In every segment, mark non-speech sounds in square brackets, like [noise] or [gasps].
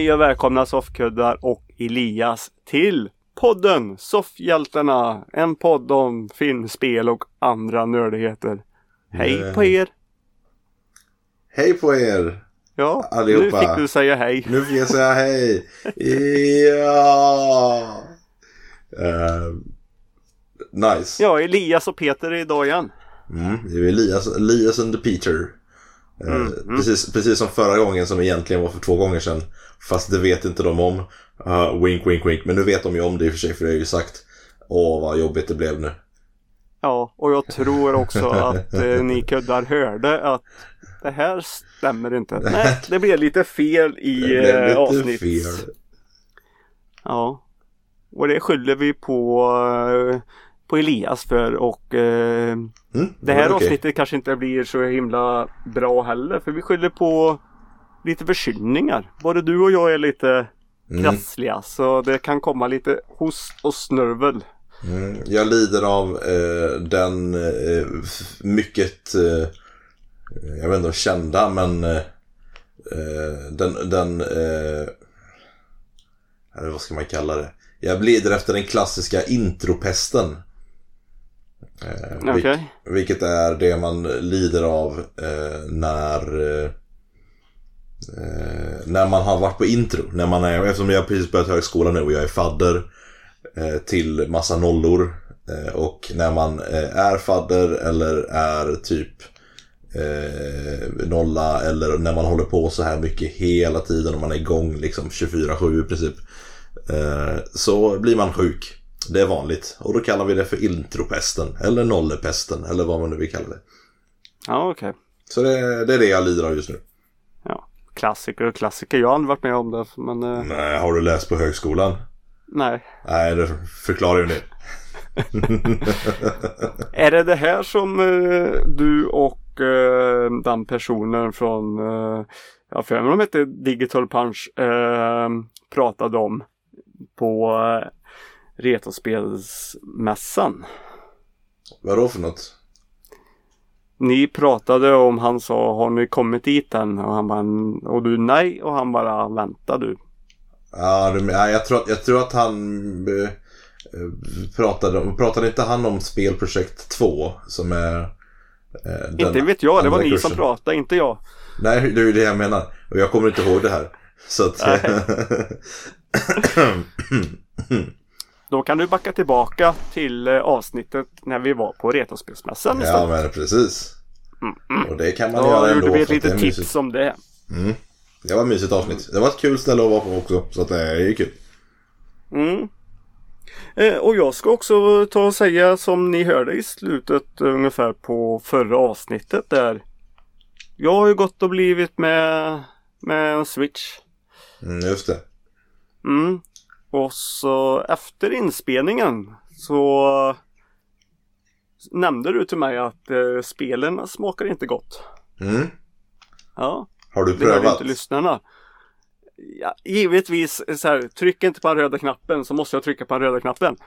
Hej och välkomna soffkuddar och Elias till podden Soffhjältarna. En podd om film, spel och andra nördigheter. Hej Yeah. på er! Hej på er! Ja, Allihopa. nu fick du säga hej. Nu får jag säga hej! Ja! Eh, nice. Ja, Elias och Peter är idag igen. Mm, det är Elias, Elias and Peter. Eh, Mm, mm. Precis, precis som förra gången som egentligen var för två gånger sedan. Fast det vet inte de om. Uh, wink, wink, wink. Men nu vet de ju om det i och för sig för det har ju sagt. Åh, vad jobbigt det blev nu. Ja, och jag tror också [laughs] att eh, ni kuddar hörde att det här stämmer inte. [laughs] Nej, det blev lite fel i eh, avsnitt. fel. Ja. Och det skyller vi på, eh, på Elias för och eh, Mm, det här okej. avsnittet kanske inte blir så himla bra heller för vi skyller på lite förkylningar. Både du och jag är lite Mm. krassliga så det kan komma lite host och snörvel. Mm, jag lider av eh, den eh, mycket, eh, jag vet inte om kända, men eh, eh, den, den eller vad ska man kalla det? Jag lider efter den klassiska intropesten. Eh, vil- Okej. vilket är det man lider av eh, när eh, eh, när man har varit på intro. När man är, eftersom jag precis börjat högskolan nu och jag är fadder eh, till massa nollor. Eh, och när man är fadder eller är typ nolla eller när man håller på så här mycket hela tiden och man är igång liksom 24-7 i princip. Så blir man sjuk. Det är vanligt. Och då kallar vi det för intropesten. Eller nollepesten. Eller vad man nu vill kalla det. Ja okej. Så det, det är det jag lider av just nu. Ja. Klassiker och klassiker. Jag har aldrig varit med om det men eh, Nej, har du läst på högskolan? nej. Nej, det förklarar ju ni. [laughs] Är det det här som eh, du och eh, den personen från, eh, jag för mig de hette Digital Punch, eh, pratade om på eh, Retrospelsmässan? Vadå för något? Ni pratade om, han sa har ni kommit dit än? Och han bara, och du nej och han bara vänta du. Ja, jag, tror, jag tror att han eh, eh, pratade om, pratade inte han om spelprojekt 2 som är eh, den inte vet jag, det var andra ni som kursen? pratade, inte jag. Nej, det är ju det jag menar. Och jag kommer inte ihåg det här. Så att... [laughs] [clears throat] [clears throat] [clears throat] Då kan du backa tillbaka till eh, avsnittet när vi var på Retrospelsmässan ja, istället. men precis. Och det kan man Då göra gjorde ändå. vi ett för att det är litet mysigt. tips om det. Mm. Det var ett mysigt avsnitt. Det var ett kul ställe att vara på också. Så att det är ju kul. Mm. Eh, och jag ska också ta och säga som ni hörde i slutet eh, ungefär på förra avsnittet där. Jag har ju gått och blivit med, med en switch. Mm, just det. Mm. Och så efter inspelningen så nämnde du till mig att eh, spelen smakar inte gott. Mm. Ja, Har du det hörde prövat? inte lyssnarna. Ja, givetvis så här, tryck inte på den röda knappen så måste jag trycka på den röda knappen. [laughs]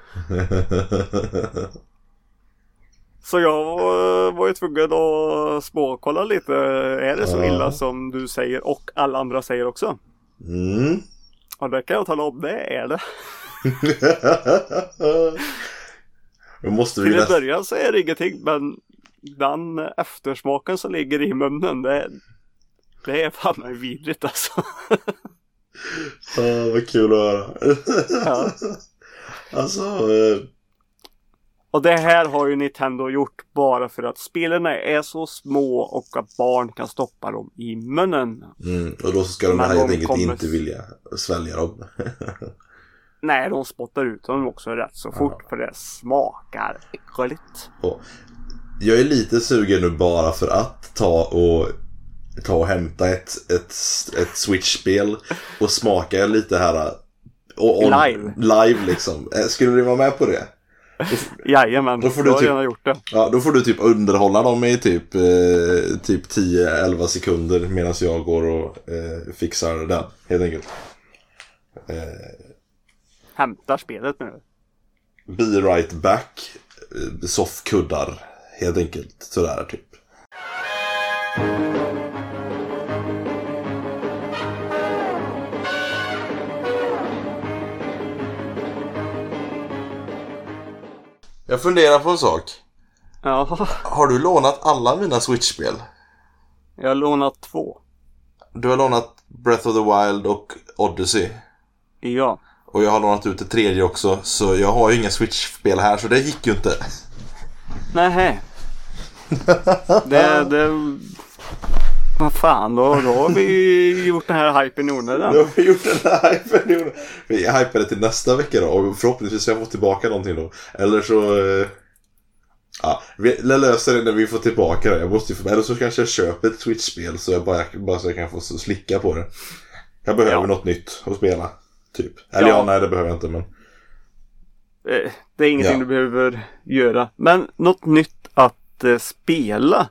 Så jag var, var ju tvungen att småkolla lite. Är det så illa som du säger och alla andra säger också? mm. Och det kan jag tala om, det är det. Då måste vi Till en början så är det ingenting men den eftersmaken som ligger i munnen det, det är fan mig vidrigt alltså. Åh, vad kul att höra. Ja. [laughs] Alltså, eh, Och det här har ju Nintendo gjort bara för att spelen är så små och att barn kan stoppa dem i munnen. mm, och då ska de här helt enkelt kommer- inte vilja svälja dem. [laughs] Nej, de spottar ut dem också rätt så fort för det smakar äckligt. Och jag är lite sugen nu bara för att ta och ta och hämta ett, ett, ett Switch-spel och smaka lite här och, on- Live. live liksom. Eh, Skulle du vara med på det? [laughs] Jajamän, Då får du du har typ- redan gjort det. Ja, då får du typ underhålla dem i typ, eh, typ 10-11 sekunder medan jag går och eh, fixar den, helt enkelt. Eh, Hämtar spelet nu. be right back, eh, soffkuddar, helt enkelt. Sådär typ. Jag funderar på en sak. Ja, Har du lånat alla mina Switch-spel? jag har lånat två. Du har lånat Breath of the Wild och Odyssey. Ja. Och jag har lånat ut det tredje också. Så jag har ju inga Switch-spel här så det gick ju inte. Nej. [laughs] Det, det... Vad fan, då, då har vi gjort den här hypen i onödan. har vi gjort den här hypen. Vi är hypade till nästa vecka då. Och förhoppningsvis har jag fått tillbaka någonting då. Eller så... eh, Ja, vi löser det när vi får tillbaka det. Jag måste, eller så kanske jag köper ett Switch-spel så jag bara, bara så jag kan få slicka på det. Jag behöver Ja. något nytt att spela. Typ. Eller Ja. ja, nej det behöver jag inte men. Eh, Det är ingenting Ja. du behöver göra. Men något nytt att eh, spela.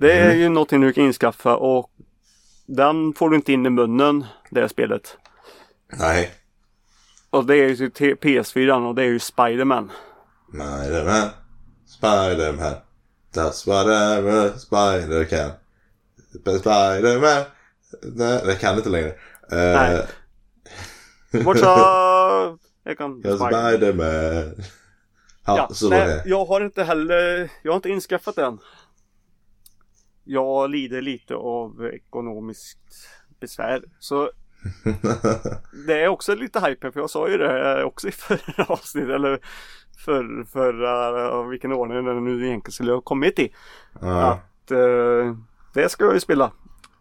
Det är Mm. ju någonting du kan inskaffa och den får du inte in i munnen, det spelet. Nej. Och det är ju till PS4 och det är ju Spiderman. Spiderman. Spiderman. That's whatever Spider can. Spiderman. Nej, det kan inte längre. Uh, Nej. [laughs] What's up? Jag kan Spiderman. Ja, Ja, så var nej, det. jag har inte heller, jag har inte inskaffat den. Jag lider lite av ekonomiskt besvär. Så [laughs] det är också lite hype för jag sa ju det också i förra [laughs] avsnittet eller för, förra, vilken ordning den nu egentligen skulle ha kommit i. ja. Att eh, det ska jag ju spela.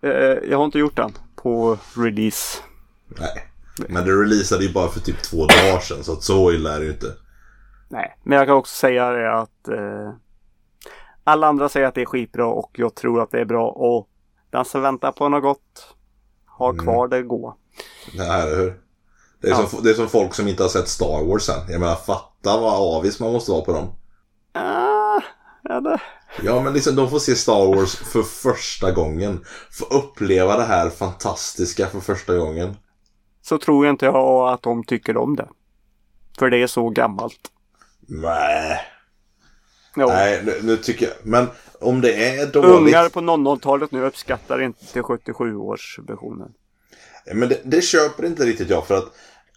Eh, jag har inte gjort den på release. Nej. Men det releasade ju bara för typ två dagar sedan så att så illa är det ju inte. Nej, men jag kan också säga det att eh, alla andra säger att det är skitbra och jag tror att det är bra och den som väntar på något gott har Mm. kvar det gå. Nej, eller hur? Det är, Ja. som, det är som folk som inte har sett Star Wars än. Jag menar, fatta vad avis man måste vara på dem. Ah, eller? Ja, men liksom de får se Star Wars för första gången. Få uppleva det här fantastiska för första gången. Så tror jag inte jag att de tycker om det. För det är så gammalt. Nej. Jo. Nej, nu, nu tycker jag. Men om det är dåligt. Ungar på 00-talet nu uppskattar inte 77-årsversionen. Men det, det köper inte riktigt jag för att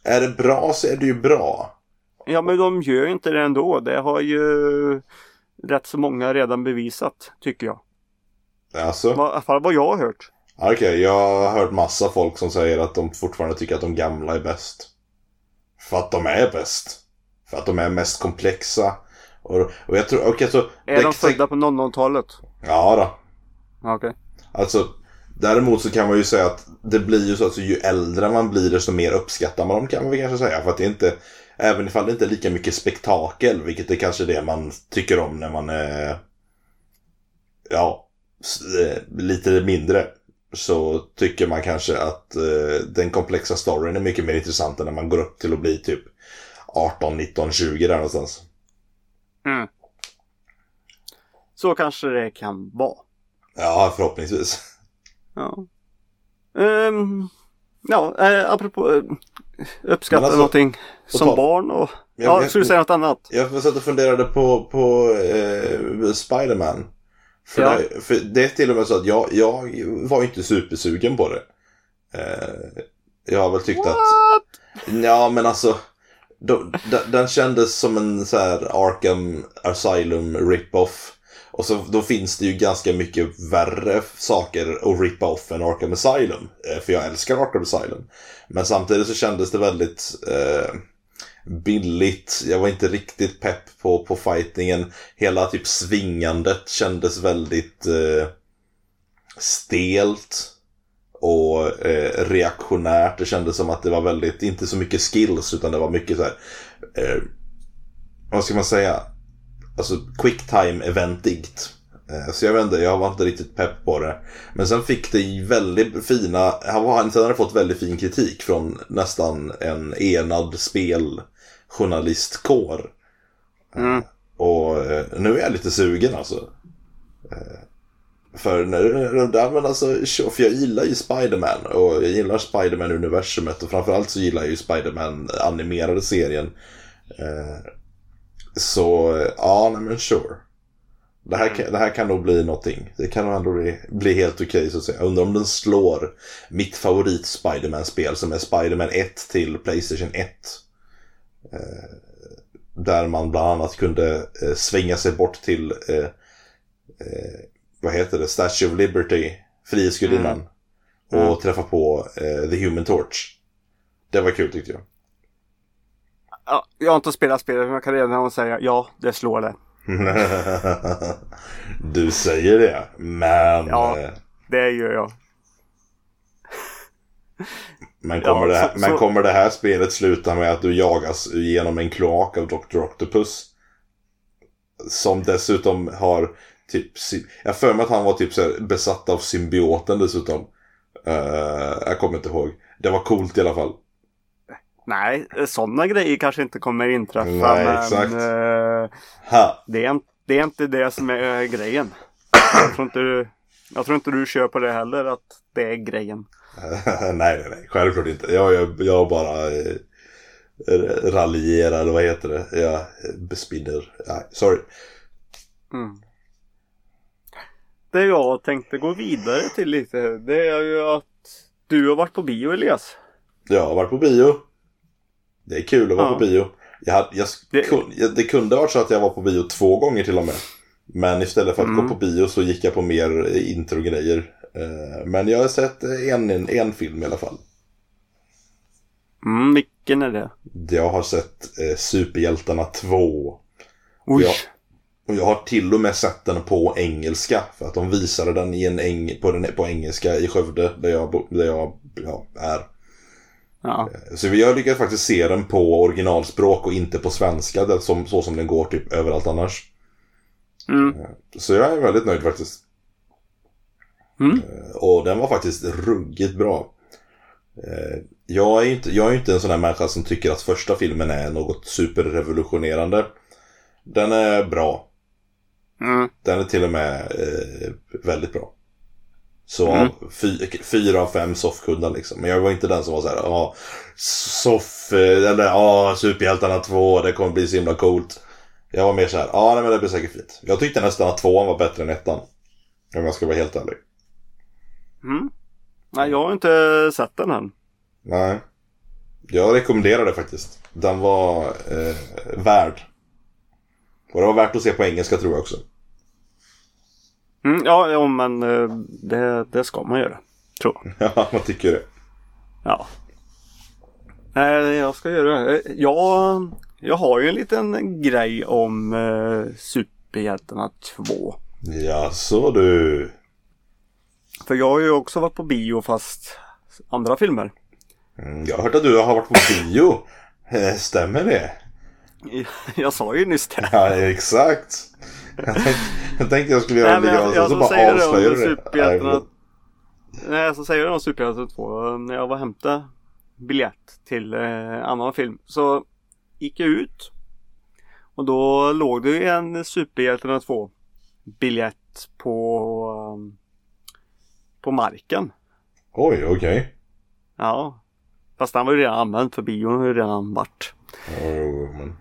är det bra så är det ju bra. Ja men de gör inte det ändå. Det har ju rätt så många redan bevisat tycker jag. Alltså, I alla fall vad jag har hört. okej, jag har hört massa folk som säger att de fortfarande tycker att de gamla är bäst. För att de är bäst. För att de är mest komplexa. Och, och jag tror, okej så... Är de födda på 00-talet? Ja då. Okej. Alltså, däremot så kan man ju säga att det blir ju så att ju äldre man blir desto mer uppskattar man dem kan man väl kanske säga. För att det är inte, även ifall det inte är lika mycket spektakel, vilket är kanske det man tycker om när man är, ja, eh, lite mindre. Så tycker man kanske att eh, den komplexa storyn är mycket mer intressant än när man går upp till att bli typ 18, 19, 20 där någonstans. Mm. Så kanske det kan vara. Ja, förhoppningsvis. Ja. Ehm, ja, eh, apropå eh, uppskatta alltså, någonting som tal- barn och... Jag- Ja, jag- skulle du säga något annat? Jag satt och funderade på, på eh, Spiderman. För, Ja. det, för det är till och med så att jag, jag var inte supersugen på det. Eh, jag har väl tyckt att... Ja, men alltså. Den kändes som en så här Arkham Asylum rip-off. Och så, då finns det ju ganska mycket värre saker att rippa off än Arkham Asylum. Eh, för jag älskar Arkham Asylum. Men samtidigt så kändes det väldigt eh, billigt. Jag var inte riktigt pepp på, på fightingen. Hela typ svingandet kändes väldigt eh, stelt och eh, reaktionärt. Det kändes som att det var väldigt, inte så mycket skills utan det var mycket så här. Eh, vad ska man säga? Alltså quicktime eventigt. Eh, Så jag vet inte, jag var inte riktigt pepp på det. Men sen fick det väldigt fina, han var- sen hade fått väldigt fin kritik från nästan en enad speljournalistkår. Mm. Och eh, nu är jag lite sugen alltså. För nu, ja, men alltså, för jag gillar ju Spiderman och jag gillar Spiderman-universumet och framförallt så gillar jag ju Spiderman-animerade serien. Eh, Så, ja, nej men sure. Det här, kan, det här kan nog bli någonting. Det kan nog ändå bli, bli helt okej så att säga. Jag undrar om den slår mitt favorit Spiderman-spel som är Spiderman 1 till Playstation 1. Eh, Där man bland annat kunde eh, svänga sig bort till, eh, eh, vad heter det, Statue of Liberty, Frihetsgudinnan. Mm. Och träffa på eh, The Human Torch. Det var kul tyckte jag. Ja, jag har inte spelat spelet men jag kan redan säga ja, det slår det. [laughs] du säger det, men... Ja. eh, Det gör jag. Men kommer, Ja, det här, så- men kommer det här spelet sluta med att du jagas genom en kloak av Dr. Octopus? Som dessutom har typ... Jag för mig att han var typ så besatt av symbioten dessutom. Eh, jag kommer inte ihåg. Det var coolt i alla fall. Nej, sådana grejer kanske inte kommer inträffa. Nej, men exakt. eh, Ha! det, är, det är inte det som är grejen. Jag tror, inte du, jag tror inte du kör på det heller, att det är grejen. [laughs] nej, nej, nej. Självklart inte. Jag, jag, jag bara eh, raljerar, eller vad heter det? Jag bespinner. Nej, sorry. Mm. Det jag tänkte gå vidare till lite, det är ju att du har varit på bio Elias. Jag har varit på bio. Det är kul att vara Ja. på bio. Jag, hade- jag, Det- kun- jag, det kunde varit så att jag var på bio två gånger till och med. Men istället för att Mm. gå på bio så gick jag på mer introgrejer. Eh, Men jag har sett en, en, en film i alla fall. Mm, vilken är det? Jag har sett eh, Superhjältarna 2. Oj! Ja. Och jag har till och med sett den på engelska. För att de visade den, i en eng, på, den på engelska i Skövde där jag, där jag ja, är. Ja. Så vi har lyckats faktiskt se den på originalspråk och inte på svenska, det som, så som den går typ överallt annars. Mm. Så jag är väldigt nöjd faktiskt. Mm. Och den var faktiskt ruggigt bra. Eh, Jag är inte, jag är inte en sån här människa som tycker att första filmen är något superrevolutionerande. Den är bra. Mm. Den är till och med eh, väldigt bra. Så Mm. fy, fyra av fem soffkuddar liksom. Men jag var inte den som var så här, ja, soff, eh, eller ja, superhjältarna 2, det kommer bli så himla coolt. Jag var mer så här, ja nej, men det blir säkert fint. Jag tyckte nästan att tvåan var bättre än ettan. Om jag ska vara helt ärlig. Mm. Nej, jag har inte sett den än. Nej. Jag rekommenderar det faktiskt. Den var eh, värd. Och det var värt att se på engelska tror jag också. Mm, ja, ja, men eh, det, det ska man göra. Tror jag. [laughs] Ja, man tycker det. Ja. Nej, jag ska göra det. Jag, jag har ju en liten grej om eh, Superhjältarna 2. Ja, så du. För jag har ju också varit på bio fast andra filmer. Mm, Jag har hört att du har varit på bio. Eh, [laughs] Stämmer det? [laughs] Jag sa ju nyss det. Ja, exakt. Jag tänkte jag, tänkte jag skulle göra lite jag, grann, så, så bara om du det. Nej, så säger det om Superhjältarna 2. När jag var och hämtade biljett till eh, annan film så gick jag ut. Och då låg det ju en Superhjältarna 2 biljett på, um, på marken. Oj, okej. Ja. Fast den var ju redan använd för bion har ju redan varit. Oh, men...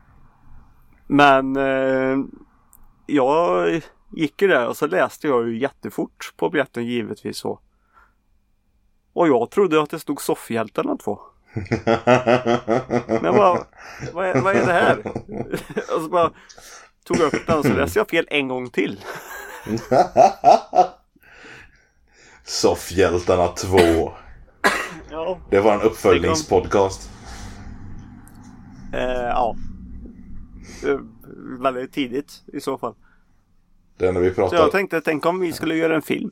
Men eh, jag gick ju där och så läste jag ju jättefort på biljetten givetvis så. Och jag trodde att det stod Soffhjältarna 2. Men jag bara, vad är, vad är det här? [laughs] och så bara tog jag upp den och så läste jag fel en gång till. [laughs] Soffhjältarna 2. Ja. Det var en uppföljningspodcast. Eh, ja. Väldigt tidigt i så fall. Det är när vi Så pratar... jag tänkte, tänk om vi skulle göra en film.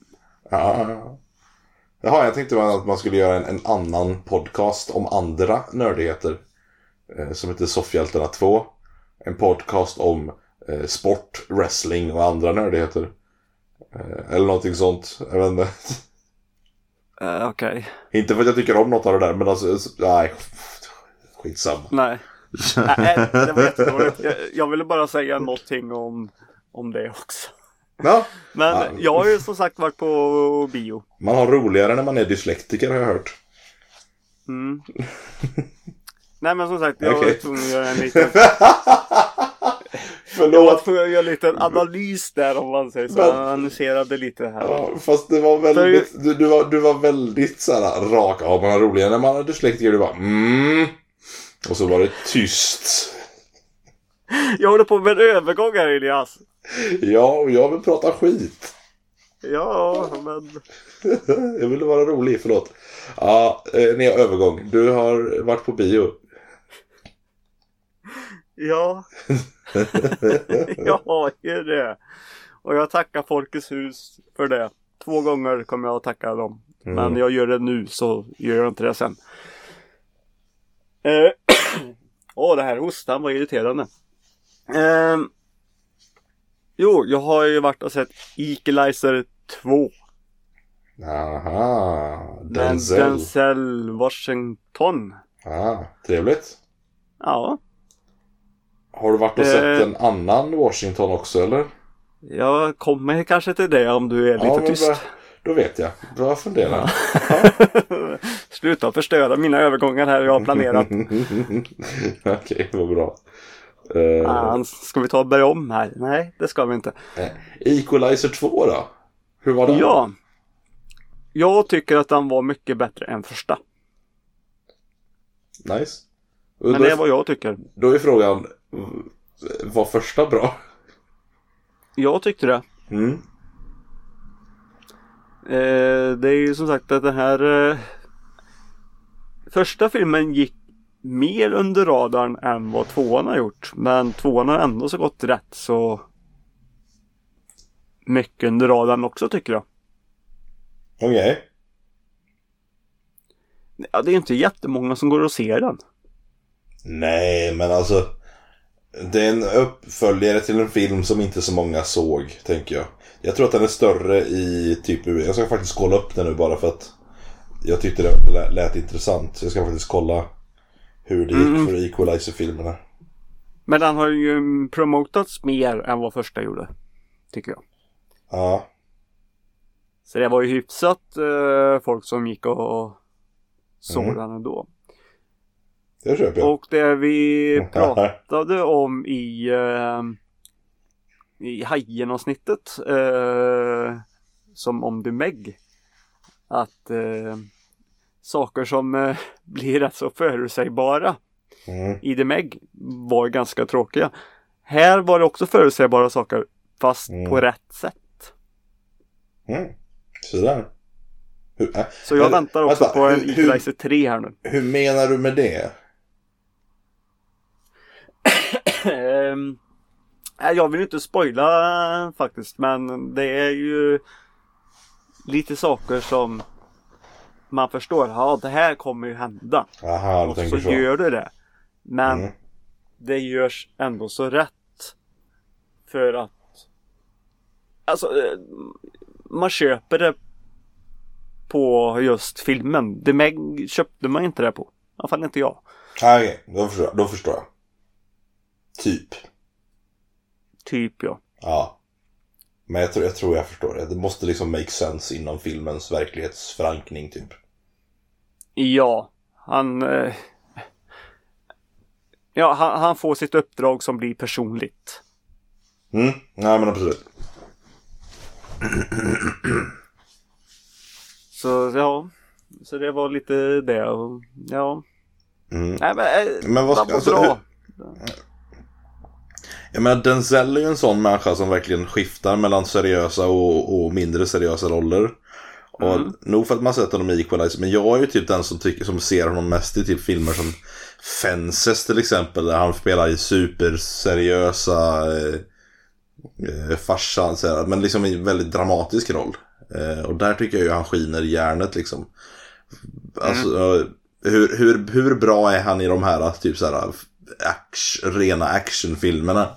Ja. Jaha, jag tänkte att man skulle göra en, en annan podcast om andra nördigheter. Eh, som heter Soffhjältarna 2. En podcast om eh, sport, wrestling och andra nördigheter. Eh, eller någonting sånt. Jag vet inte. Eh, Okej. inte för att jag tycker om något av det där, men alltså, nej. Skitsamma. Nej. Nej, det var jättedåligt. Jag, jag ville bara säga någonting om, om det också. Ja, Men Ja. jag har ju som sagt varit på bio. man har roligare när man är dyslektiker har jag hört. Mm. Nej men som sagt, jag var Okej. tvungen att göra en liten, [laughs] jag var Förlåt. tvungen att göra en liten analys där om man säger så. Men- Jag analyserade lite här. Ja, fast det var väldigt, du, du, var, du var väldigt såhär rak. Ja, man har roligare när man har dyslektiker. Du bara mm. Och så var det tyst. Jag håller på med en övergång här Elias. Ja, och jag vill prata skit. Ja, men... [laughs] jag ville vara rolig, förlåt. Ja, eh, har övergång. Du har varit på bio. Ja. [laughs] jag har ju det. Och jag tackar Folkets hus för det. Två gånger kommer jag att tacka dem. Mm. Men jag gör det nu så gör jag inte det sen. Eh, Åh, det här hostan var irriterande. Eh, jo, jag har ju varit och sett Equalizer 2. Aha, Denzel. Denzel Washington. Ah, trevligt. Ja, Har du varit och Eh. sett en annan Washington också eller? jag kommer kanske till det om du är lite ja, tyst. Då vet jag. Bra funderat. [laughs] Sluta förstöra mina övergångar här jag har planerat. [laughs] Okej, vad bra. Uh, Fan, ska vi ta och börja om här? Nej, det ska vi inte. Equalizer 2 då? Hur var den? Ja. Jag tycker att den var mycket bättre än första. Nice. Och Men det är vad jag tycker. då är frågan, var första bra? Jag tyckte det. Mm. Eh, det är ju som sagt att den här eh, första filmen gick mer under radarn än vad tvåan har gjort. Men tvåan har ändå så gått rätt så mycket under radarn också tycker jag. Okej. Ja, det är inte jättemånga som går och ser den. Nej, men alltså. Det är en uppföljare till en film som inte så många såg, tänker jag. Jag tror att den är större i typ Jag ska faktiskt kolla upp den nu bara för att jag tyckte det lät, intressant. Så jag ska faktiskt kolla hur det gick Mm. för Equalizer-filmerna. Men den har ju promotats mer än vad första gjorde. Tycker jag. Ja. Så det var ju hyfsat eh, folk som gick och såg Mm. den ändå. Det köper jag. Och det vi [laughs] pratade om i, eh, i Hajen-avsnittet eh, som om The Meg. Att eh, saker som eh, [laughs] blir rätt så förutsägbara Mm. i The Meg var ganska tråkiga. Här var det också förutsägbara saker fast Mm. på rätt sätt. Mm. Sådär. Hur, äh, Så jag Men, väntar också vänta, på en hur- Equalizer 3 här nu. hur menar du med det? Ehm, jag vill inte spoila faktiskt men det är ju lite saker som man förstår. Ja det här kommer ju hända. Aha, du Och så så. gör det det. Men Mm. det görs ändå så rätt. För att Alltså eh, man köper det på just filmen. The Meg köpte man inte det på. I alla fall inte jag. Ah, Okej, då, förstår då förstår jag. Typ. Typ ja. Ja. Men jag tror, jag tror jag förstår det. Det måste liksom make sense inom filmens verklighetsförankring typ. Ja, han... Eh, ja, han, han får sitt uppdrag som blir personligt. Mm, nej men absolut. [clears throat] Så ja, så det var lite det. Och, ja, Mm. nej men, eh, Men vad ska- alltså, bra. Jag menar Denzel är ju en sån människa som verkligen skiftar mellan seriösa och, och mindre seriösa roller. Och Mm. nog för att man sett honom i Equalizer, men jag är ju typ den som, tycker, som ser honom mest i typ filmer som Fences till exempel, där han spelar i superseriösa eh, eh, farsan, så här, men liksom i en väldigt dramatisk roll. Eh, och där tycker jag ju han skiner i järnet liksom. Alltså, eh, hur, hur, hur bra är han i de här typ så här action, rena actionfilmerna?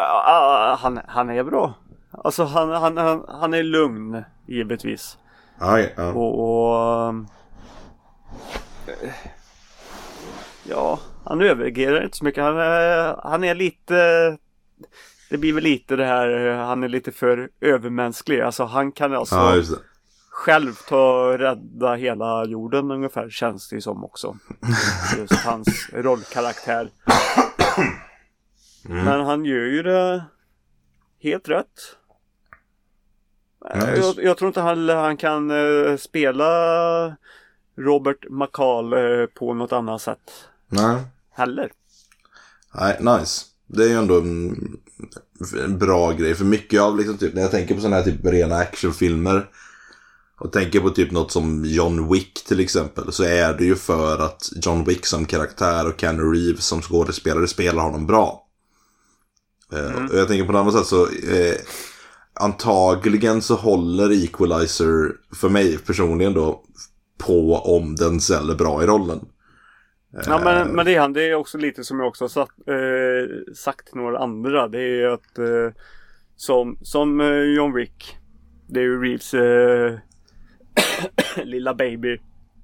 Ja, han, han är bra. Alltså han, han, han, han är lugn givetvis. Ja, ja. Och, och eh, Ja, han överreagerar inte så mycket. Han är, han är lite Det blir väl lite det här eh, Han är lite för övermänsklig. Alltså han kan alltså ja själv ta rädda hela jorden ungefär känns det som också. [laughs] Just hans rollkaraktär. Mm. Men han gör ju det helt rätt. Jag, jag tror inte han, han kan eh, spela Robert McCall eh, på något annat sätt Nej. heller. Nej, nice. Det är ju ändå en, en bra grej. För mycket av liksom typ, när jag tänker på sådana här typ rena actionfilmer. Och tänker på typ något som John Wick till exempel. Så är det ju för att John Wick som karaktär och Keanu Reeves som skådespelare spelar honom bra. Mm. Och jag tänker på något annat sätt så. Eh, antagligen så håller Equalizer för mig personligen då. På om den säljer bra i rollen. Ja men, men det, är han, det är också lite som jag också har satt, eh, sagt några andra. Det är att eh, som, som eh, John Wick. Det är ju Reeves eh, [coughs] lilla baby.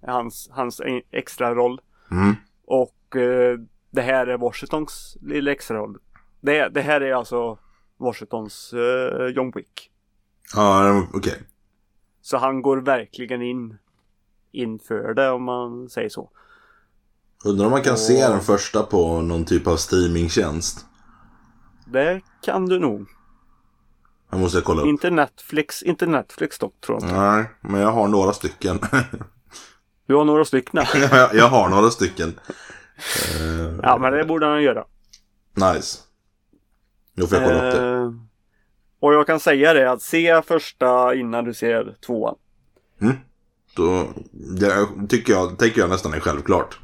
Hans, hans extra roll. Mm. Och eh, det här är Washingtons lilla extra roll. Det, det här är alltså Washingtons eh, John Wick. Ja, okej. Okay. Så han går verkligen in inför det om man säger så. Undrar om man kan och... se den första på någon typ av streamingtjänst. Det kan du nog. Jag måste kolla upp. Inte Netflix, inte Netflix dock tror jag inte. Nej, men jag har några stycken. du har några stycken? [laughs] jag, jag har några stycken. ja, men det borde han göra. Nice. Nu får jag kolla upp det. Eh, och jag kan säga det att se första innan du ser tvåan. Mm. Då det tycker jag, tänker jag nästan är självklart.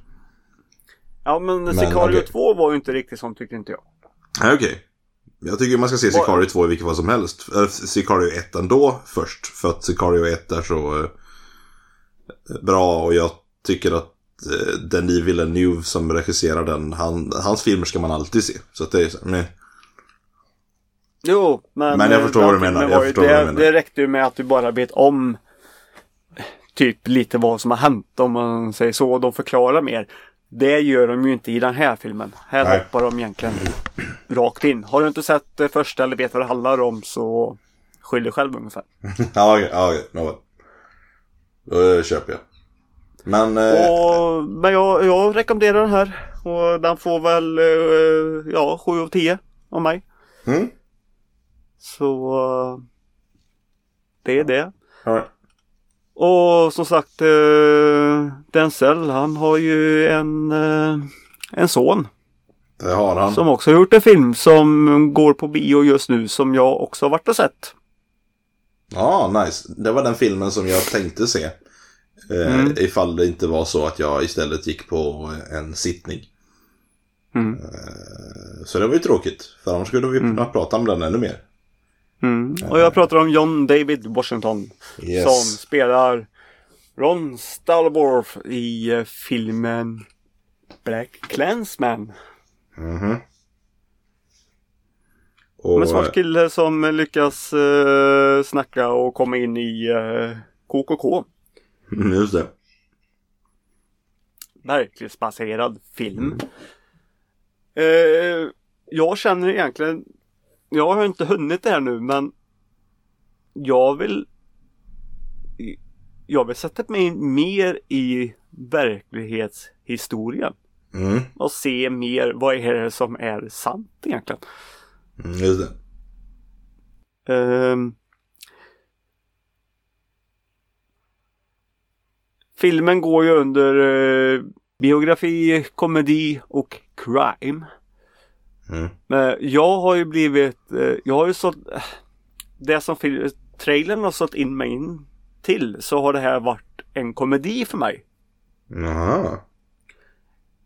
Ja men, men Sicario okay. 2 var ju inte riktigt sånt tyckte inte jag. Nej okej. Okay. Jag tycker man ska se Sicario 2 i vilket fall som helst. Eller Sicario 1 ändå först. För att Sicario 1 är så eh, bra och jag tycker att eh, Denis Villeneuve som regisserar den, han, hans filmer ska man alltid se. Så att det är så, men... Jo, men, men jag förstår vad du menar. Jag förstår det, vad du menar. det räckte ju med att du bara vet om typ lite vad som har hänt om man säger så. De förklarar mer. Det gör de ju inte i den här filmen. Här Nej. hoppar de egentligen rakt in. Har du inte sett det första eller vet vad det handlar om så skyll dig själv ungefär. [laughs] ja, okej. Ja, okay. Då köper jag. Men... Eh... Och, men jag, jag rekommenderar den här. Och den får väl eh, ja, 7 av 10 av mig. Mm. Så... Det är det. Right. Och som sagt eh, Denzel han har ju en, eh, en son. Det har han. Som också har gjort en film som går på bio just nu som jag också har varit och sett. Ja, nice. Det var den filmen som jag tänkte se. Eh, mm. Ifall det inte var så att jag istället gick på en sittning. Mm. Eh, så det var ju tråkigt. För annars skulle vi mm. kunna prata om den ännu mer. Mm. Och jag pratar om John David Washington. Yes. Som spelar Ron Stallworth i eh, filmen Black Clansman. Mm -hmm. Och... En svart kille som lyckas uh, snacka och komma in i eh, KKK. Mm, just det. Verklighetsbaserad film. Uh, jag känner egentligen jag har inte hunnit det här nu men jag vill jag vill sätta mig mer i verklighetshistorien. Mm. Och se mer vad är det som är sant egentligen. Mm, just det. Um, filmen går ju under uh, biografi, komedi och crime. Mm. Men jag har ju blivit, eh, jag har ju sålt, det som trailern har sålt in mig in till så har det här varit en komedi för mig. Jaha.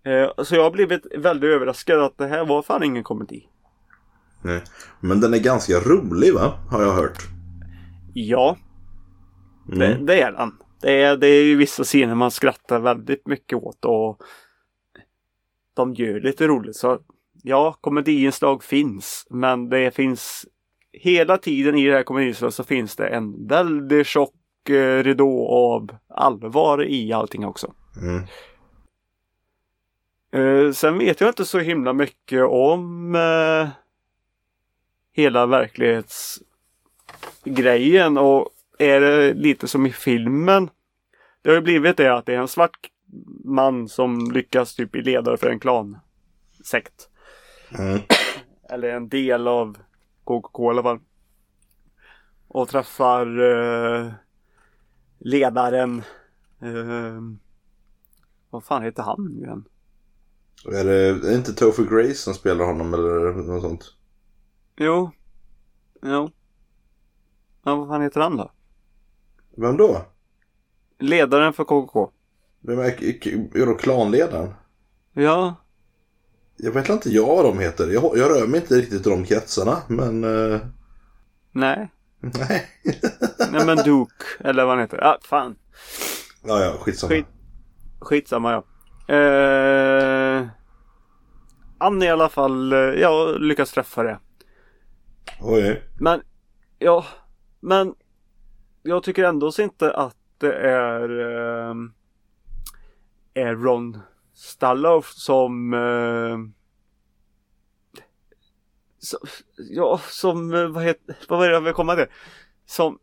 Eh, så jag har blivit väldigt överraskad att det här var fan ingen komedi. Nej. Men den är ganska rolig va? Har jag hört. Ja. Mm. Det, det, är den. Det är, det är ju vissa scener man skrattar väldigt mycket åt och de gör lite roligt så ja, komediinslag finns, men det finns hela tiden i det här komediinslaget så finns det en väldigt tjock eh, ridå av allvar i allting också. Mm. Eh, sen vet jag inte så himla mycket om eh, hela verklighetsgrejen och är det lite som i filmen. Det har ju blivit det att det är en svart man som lyckas typ bli ledare för en klansekt. Mm. Eller en del av KKK i alla fall. Och träffar uh, ledaren. Uh, vad fan heter han nu igen? Är det är det inte Topher Grace som spelar honom eller något sånt? Jo. Jo. Ja, vad fan heter han då? Vem då? Ledaren för KKK. Vem är, är då klanledaren? Ja. Jag vet inte jag vad de heter. Jag, jag rör mig inte riktigt i de kretsarna, men... eh, Nej. nej. [laughs] Nej men Duke. Eller vad han heter. Ja, fan. ja, ja, skitsamma. Skit. Skitsamma ja. Eh, han i alla fall, eh, jag lyckas träffa det. Oj. Men, ja, men jag tycker ändå inte att det är, eh, är Ron Stallow som, eh, ja, som, eh, vad heter, vad var det jag vill komma till? Som,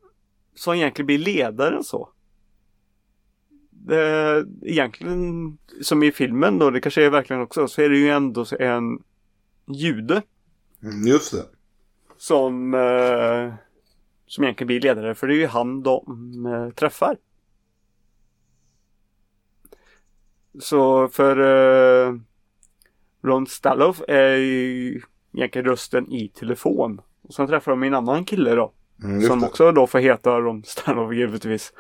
som egentligen blir ledaren så. Det, egentligen, som i filmen då, det kanske är verkligen också, så är det ju ändå en jude Mm, Just det. som, eh, som egentligen blir ledare för det är ju han de eh, träffar. Så för eh, Ron Stallow är ju egentligen rösten i telefon. Och sen träffar de en annan kille då. Mm, som också då får heta Ron Stallow givetvis.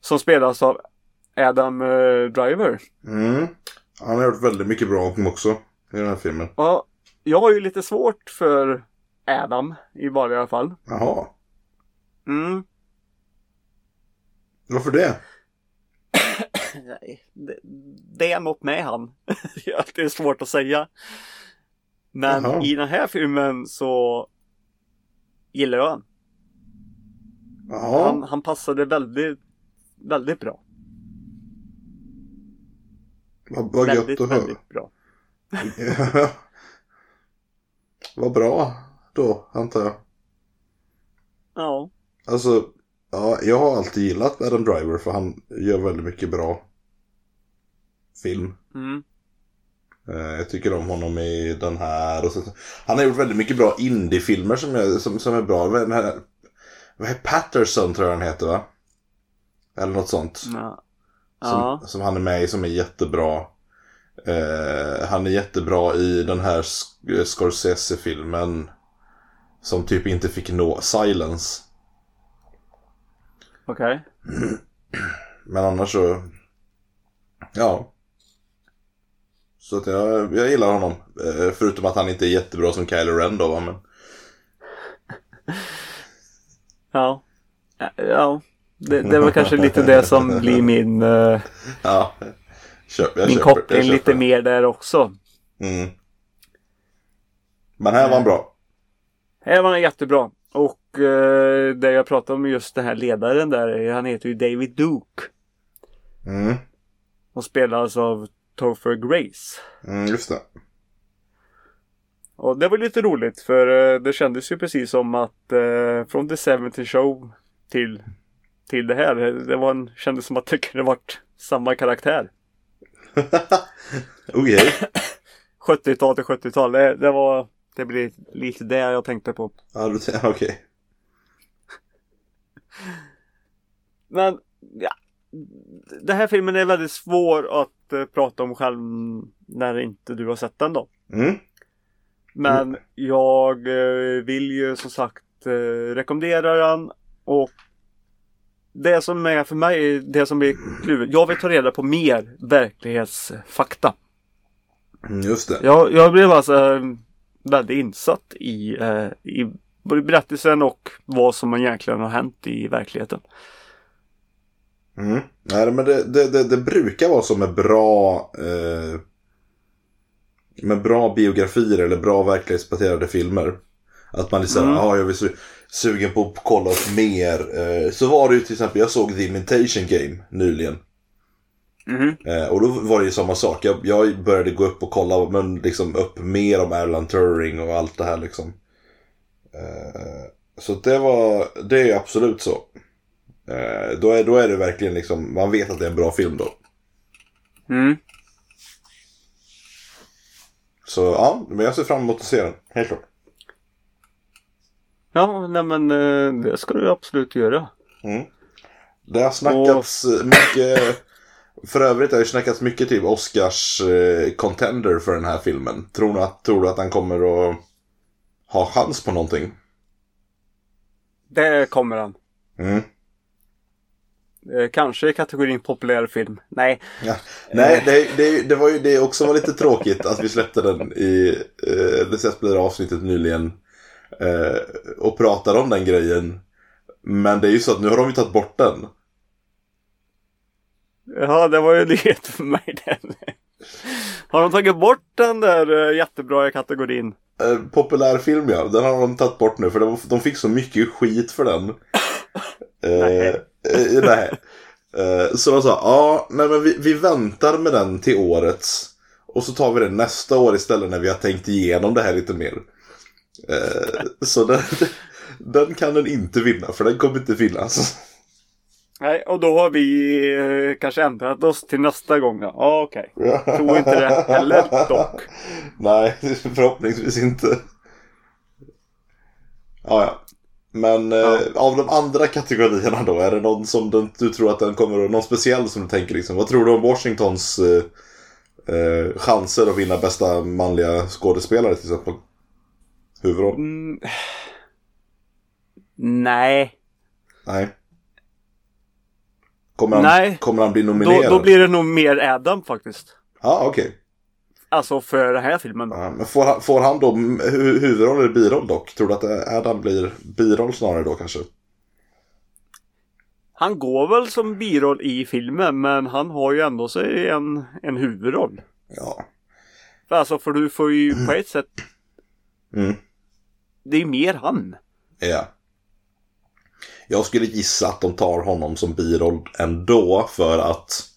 Som spelas av Adam eh, Driver. Mm. Han har gjort väldigt mycket bra också i den här filmen. Ja, jag har ju lite svårt för Adam i vanliga fall. Jaha. Mm. Varför det? Det, är något med han. [laughs] Det är svårt att säga. Men Jaha. i den här filmen så gillar jag han. Han, han passade väldigt, väldigt bra. Vad, vad gött väldigt, att höra. väldigt bra. [laughs] vad bra då, antar jag. Ja. Alltså, ja, jag har alltid gillat Adam Driver för han gör väldigt mycket bra film. Mm. Eh, Jag tycker om honom i den här. Och så, han har gjort väldigt mycket bra indiefilmer som, är- som, som är bra. Den här, vad heter Patterson tror jag han heter va? Eller något sånt. Ja. Som, Ja. som han är med i som är jättebra. Eh, han är jättebra i den här Sk- Scorsese-filmen. Som typ inte fick nå Silence. Okej. Men annars så... Ja. Så att jag, jag gillar honom. Eh, Förutom att han inte är jättebra som Kylo Ren då va, men... [laughs] Ja. Ja, Ja. Det, det var kanske lite det som blir min, eh, [laughs] Ja. Köp, min köper, koppling lite mer där också. Mm. Men här var han bra. Här var han jättebra. Och eh, det jag pratade om just den här ledaren där, han heter ju David Duke. Mm. Och spelas av Topher Grace. Mm, just det. Och det var lite roligt för eh, det kändes ju precis som att eh, från The 70 Show till, till det här. Det var en, kändes som att det kunde varit samma karaktär. [laughs] Okej. [coughs] 70-tal till 70-tal. Det, det var det blir lite det jag tänkte på. Ja, Okej. [laughs] Men ja, den här filmen är väldigt svår att prata om själv när inte du har sett den då. Mm. Men jag eh, vill ju som sagt eh, rekommendera den och det som är för mig, det som är klurigt. Jag vill ta reda på mer verklighetsfakta. Mm, Just det. Jag, jag blev alltså eh, väldigt insatt i, i berättelsen och vad som egentligen har hänt i verkligheten. Mm. Nej, men det, det, det, det brukar vara så med bra eh, med bra biografier eller bra verklighetsbaserade filmer. Att man liksom, Mm. ja, jag vill su- sugen på att kolla upp mer. Eh, så var det ju till exempel, jag såg The Imitation Game nyligen. Mhm. Eh, och då var det ju samma sak. Jag, jag började gå upp och kolla men liksom upp mer om Alan Turing och allt det här liksom. Eh, så det var, det är absolut så. Eh, då, är, då är det verkligen liksom, man vet att det är en bra film då. Mm. Så ja, men jag ser fram emot att se den. Helt klart. Ja, nej men eh, det ska du absolut göra. Mm. Det har snackats eh, [laughs] mycket För övrigt har det snackats mycket typ Oscars eh, contender för den här filmen. Tror du, att, tror du att den kommer att ha chans på någonting? Det kommer han. Mm. Eh, kanske i kategorin populär film. Nej. Ja. Nej, det, det, det var ju det också var lite tråkigt att vi släppte den i eh, det Sesplera avsnittet nyligen. Eh, och pratade om den grejen. Men det är ju så att nu har de ju tagit bort den. Ja, det var ju nyhet för mig den. Har de tagit bort den där eh, jättebra kategorin? Eh, populär film ja, den har de tagit bort nu för de, de fick så mycket skit för den. Eh, Nej. eh, så de sa, ja, nej men vi, vi väntar med den till årets. Och så tar vi den nästa år istället när vi har tänkt igenom det här lite mer. Eh, så den, [laughs] den kan den inte vinna, för den kommer inte finnas. Nej, och då har vi eh, kanske ändrat oss till nästa gång. Ja, ah, okej. Tror inte det heller dock. [laughs] Nej, förhoppningsvis inte. Ja, ja. Men Ja. eh, av de andra kategorierna då, är det någon som den, du tror att den kommer någon speciell som du tänker liksom, vad tror du om Washingtons eh, eh, chanser att vinna bästa manliga skådespelare till exempel? Huvudroll? Mm. Nej, Nej. Kommer han, Nej. Kommer han bli då, nominerad? då blir det nog mer Adam faktiskt. Ja, okej. Alltså för den här filmen. Ja, men får han, får han då hu- huvudroll eller biroll dock? Tror du att Adam blir biroll snarare då kanske? Han går väl som biroll i filmen men han har ju ändå sig en, en huvudroll. Ja. För alltså för du får ju på ett sätt, Mm. det är mer han. Ja. Jag skulle gissa att de tar honom som biroll ändå för att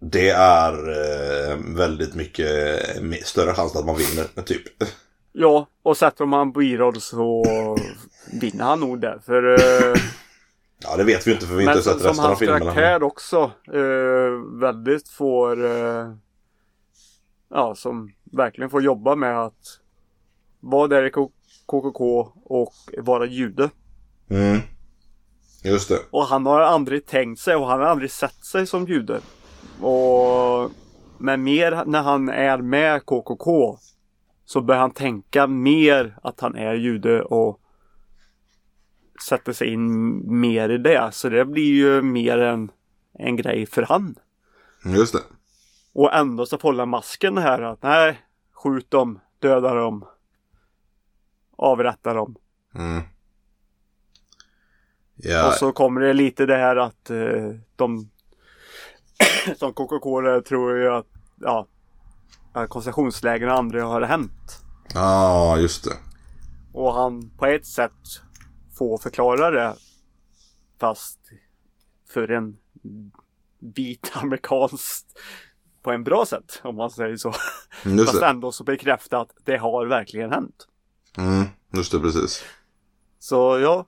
det är eh, väldigt mycket eh, större chans att man vinner, typ. Ja, och sätter man biroll så vinner han nog det. För eh, [laughs] Ja, det vet vi inte för vi har Men inte som, sett som resten av hans filmerna. karaktär också väldigt får Ja, som verkligen får jobba med att vara där i KKK och vara jude. Mm. Just det. Och han har aldrig tänkt sig och han har aldrig sett sig som jude. Och Men mer när han är med KKK så börjar han tänka mer att han är jude och sätter sig in mer i det. Så det blir ju mer en, en grej för han. Just det. Och ändå så håller masken här att nej, skjut dem, döda dem, avrätta dem. Mm. Ja, Och så kommer det lite det här att eh, de [laughs] som KKK tror ju att ja, att koncentrationslägren aldrig har hänt. ja just det. Och han på ett sätt får förklara det fast för en vit amerikansk på en bra sätt om man säger så. Just Fast ändå så bekräfta att det har verkligen hänt. Mm, just det, precis. Så ja.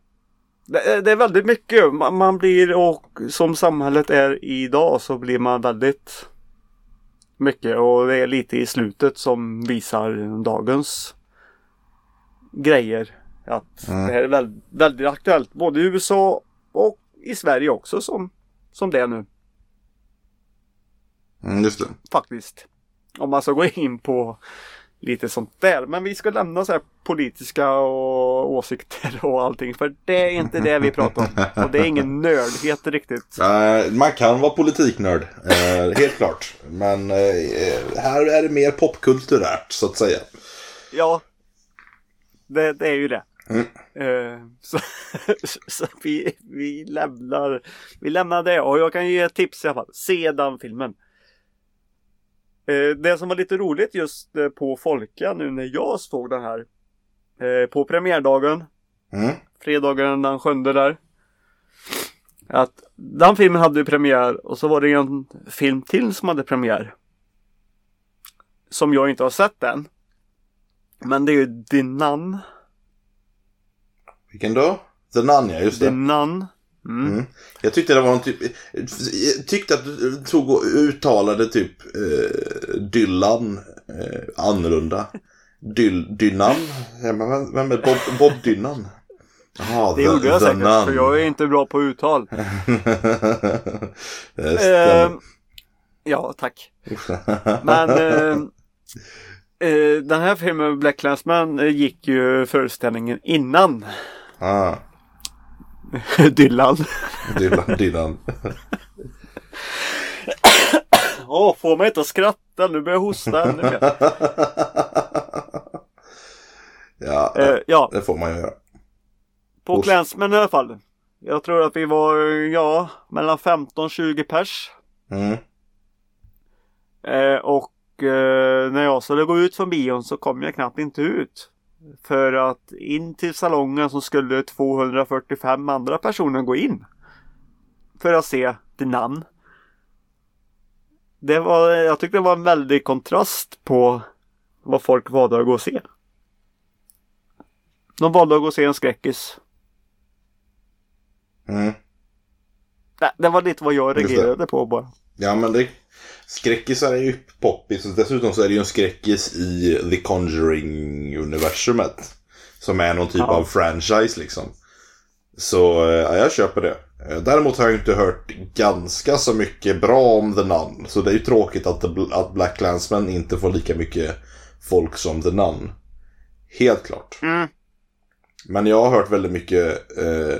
Det, det är väldigt mycket. Man, man blir och som samhället är idag så blir man väldigt mycket och det är lite i slutet som visar dagens grejer. Att Mm. det här är väldigt, väldigt aktuellt både i USA och i Sverige också som, som det är nu Mm, just det. faktiskt. Om man ska gå in på lite sånt där. Men vi ska lämna så här politiska och åsikter och allting. För det är inte det vi pratar om. Och det är ingen nördhet riktigt. Man kan vara politiknörd, eh, helt klart. Men eh, här är det mer popkulturärt, så att säga. Ja. Det, det är ju det. Mm. Eh, så [laughs] så vi, vi lämnar Vi lämnar det och jag kan ge ett tips i alla fall. Se den filmen. Eh, det som var lite roligt just eh, på Folka nu när jag såg den här. Eh, på premiärdagen. Mm. fredagen den sjunde där. Att den filmen hade ju premiär och så var det en film till som hade premiär. Som jag inte har sett än. Men det är ju The Nun. Vilken då? The Nun, ja, just The det. Nun. Mm. Mm. Jag tyckte det var någon typ... Jag tyckte att du tog och uttalade typ eh, Dylan eh, annorlunda. Dyl, Dynan? Ja, men Vem är Bob, Bob Dynan? Jaha, Det gjorde jag säkert Nun. för jag är inte bra på uttal. [laughs] Eh, ja, tack. Men eh, eh, den här filmen Black Clansman eh, gick ju föreställningen innan ah, [laughs] Dylan. Dylan, Dylan. Åh, får mig inte att skratta. Nu börjar jag hosta ännu mer. ja, Eh, ja, det får man ju göra. på Host. I alla fall. Jag tror att vi var, ja, mellan 15-20 pers. Mm. Eh, och eh, när jag skulle gå ut från bion så kom jag knappt inte ut. För att in till salongen så skulle 245 andra personer gå in. För att se The Nun. Det var, jag tyckte det var en väldig kontrast på vad folk valde att gå och se. De valde att gå och se en skräckis. Mm. Nej, det var lite vad jag reagerade på bara. Ja men det, skräckisar är ju poppis. Dessutom så är det ju en skräckis i The Conjuring-universumet. Som är någon typ Ja. av franchise liksom. Så eh, ja, jag köper det. Eh, Däremot har jag inte hört ganska så mycket bra om The Nun. Så det är ju tråkigt att, att Black Clansman inte får lika mycket folk som The Nun. Helt klart. Mm. Men jag har hört väldigt mycket eh,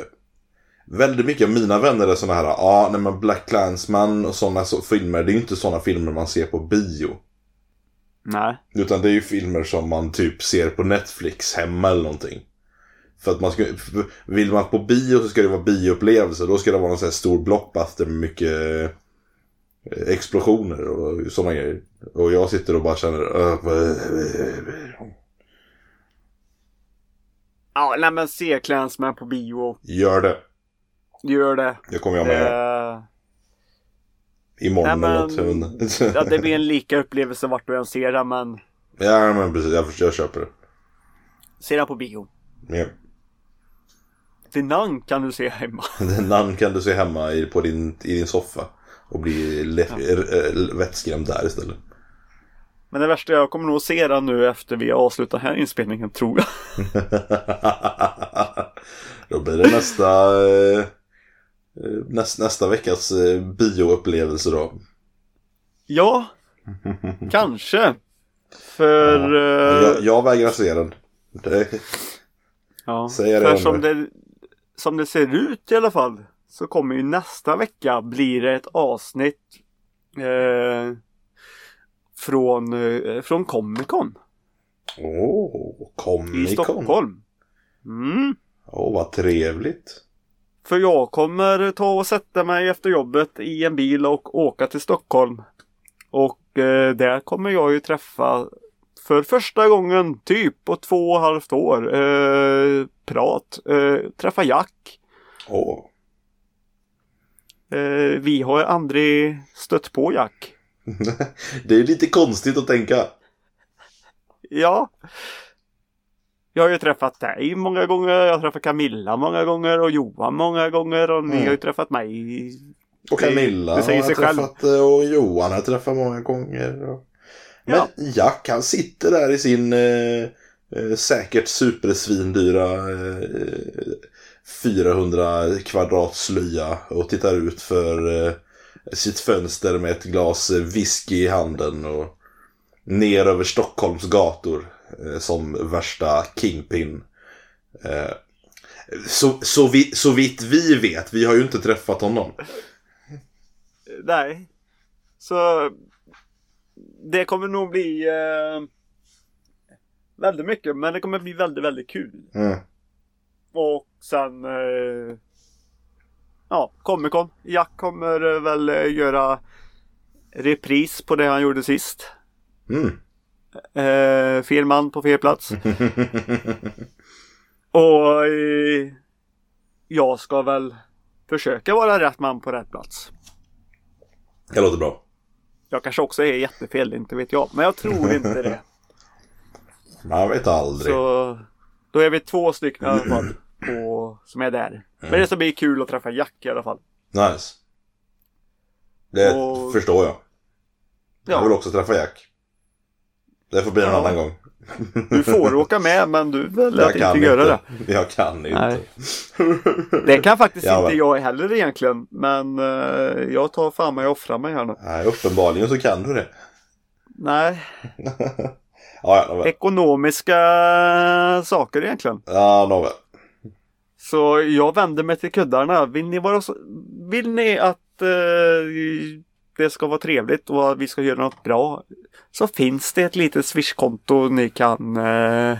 Väldigt mycket av mina vänner är såna här, ja, ah, nej men Black Clansman och sådana så, filmer, det är ju inte sådana filmer man ser på bio. Nej. Utan det är ju filmer som man typ ser på Netflix hemma eller någonting. För att man ska, vill man på bio så ska det vara bioupplevelse, då ska det vara en sån här stor blockbuster med mycket eh, explosioner och sådana grejer. Och jag sitter och bara känner, "Äh, vad- Ja, nej men se Clansman på bio. gör det. Gör det. Det kommer jag med göra. Eh, Imorgon nej, eller något. ja, det blir en lika upplevelse vart du än ser den, men Ja men precis, jag, jag köper det. se den på bio. Ja. Nun kan du se hemma. [laughs] Den namn kan du se hemma i, på din, i din soffa. Och bli le, ja. vettskrämd där istället. Men det värsta är jag kommer nog se den nu efter vi har avslutat den här inspelningen, tror jag. [laughs] Då blir det nästa, eh, näst, nästa veckas eh, bioupplevelse då. Ja, kanske. För... eh, Jag, jag vägrar se den. Det, ja, säger för om som det. som det ser ut i alla fall så kommer ju nästa vecka blir det ett avsnitt eh, från, eh, från Comic Con Åh, i Comic Con. Stockholm. Mm. Åh, vad trevligt. För jag kommer ta och sätta mig efter jobbet i en bil och åka till Stockholm. Och eh, där kommer jag ju träffa för första gången typ på två och ett halvt år eh, prat. Eh, träffa Jack. Eh, vi har aldrig stött på Jack. [laughs] det är lite konstigt att tänka. Ja. Jag har ju träffat dig många gånger, jag har träffat Camilla många gånger och Johan många gånger och ni Mm. har ju träffat mig. Och Det- Camilla det har säger jag träffat eh, och Johan har jag träffat många gånger. och- Men Ja. Jack han sitter där i sin eh, eh, säkert supersvindyra eh, 400 kvadrat slöja och tittar ut för eh, sitt fönster med ett glas whisky i handen och ner över Stockholms gator som värsta kingpin. Eh, så, så, vi, så vitt vi vet, vi har ju inte träffat honom. Nej. Så det kommer nog bli eh, väldigt mycket men det kommer bli väldigt väldigt kul. Mm. Och sen eh, ja, Comic Con. Jack kommer eh, väl eh, göra repris på det han gjorde sist. Mm. Eh, fel man på fel plats. [laughs] Och eh, jag ska väl försöka vara rätt man på rätt plats. Det låter bra. Jag kanske också är jättefel, inte vet jag. Men jag tror inte det. [laughs] Man vet aldrig. Så då är vi två stycken i alla fall på, som är där. Men det ska bli kul att träffa Jack i alla fall. Nice. Det Och- förstår jag. Jag vill också träffa Jack. Det får bli en Ja. annan gång. Du får åka med men du väljer att inte göra det. Jag kan inte. Nej. [laughs] Det kan faktiskt Ja, inte jag heller egentligen. Men eh, jag tar fan mig och offrar mig här nu. Nej, uppenbarligen så kan du det. Nej, [laughs] Ja, ja, nåväl. ekonomiska saker egentligen. Ja, nåväl. Så jag vänder mig till kuddarna. Vill ni, vara så, vill ni att eh, det ska vara trevligt och vi ska göra något bra så finns det ett litet swishkonto ni kan eh,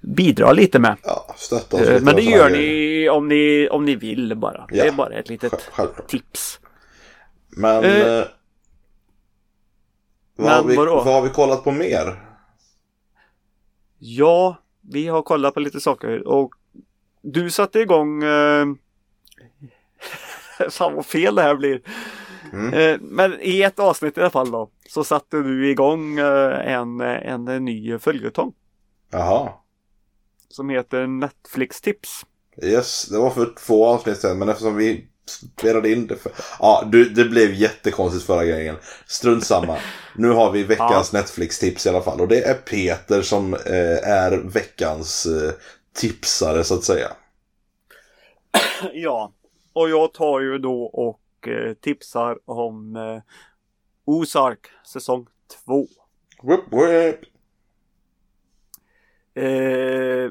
bidra lite med. Ja, stötta oss Eh, lite Men det gör ni om, ni om ni vill bara. Det Ja. är bara ett litet Sj- Självklart. tips. Men... Eh, Eh, vad, har men vi, vadå? vad har vi kollat på mer? Ja, vi har kollat på lite saker och du satte igång eh, [laughs] Fan vad fel det här blir. Mm. Eh, men i ett avsnitt i alla fall då så satte du igång eh, en, en, ny följetong Jaha. som heter Netflix tips. Yes, det var för två avsnitt sedan, men eftersom vi spelade in det för... Ja, du, det blev jättekonstigt förra gången. Strunt samma. Nu har vi veckans Netflix-tips i alla fall. Och det är Peter som eh, är veckans eh, tipsare, så att säga. Ja, och jag tar ju då och eh, tipsar om eh, Ozark säsong 2. Whip, whip. Eh,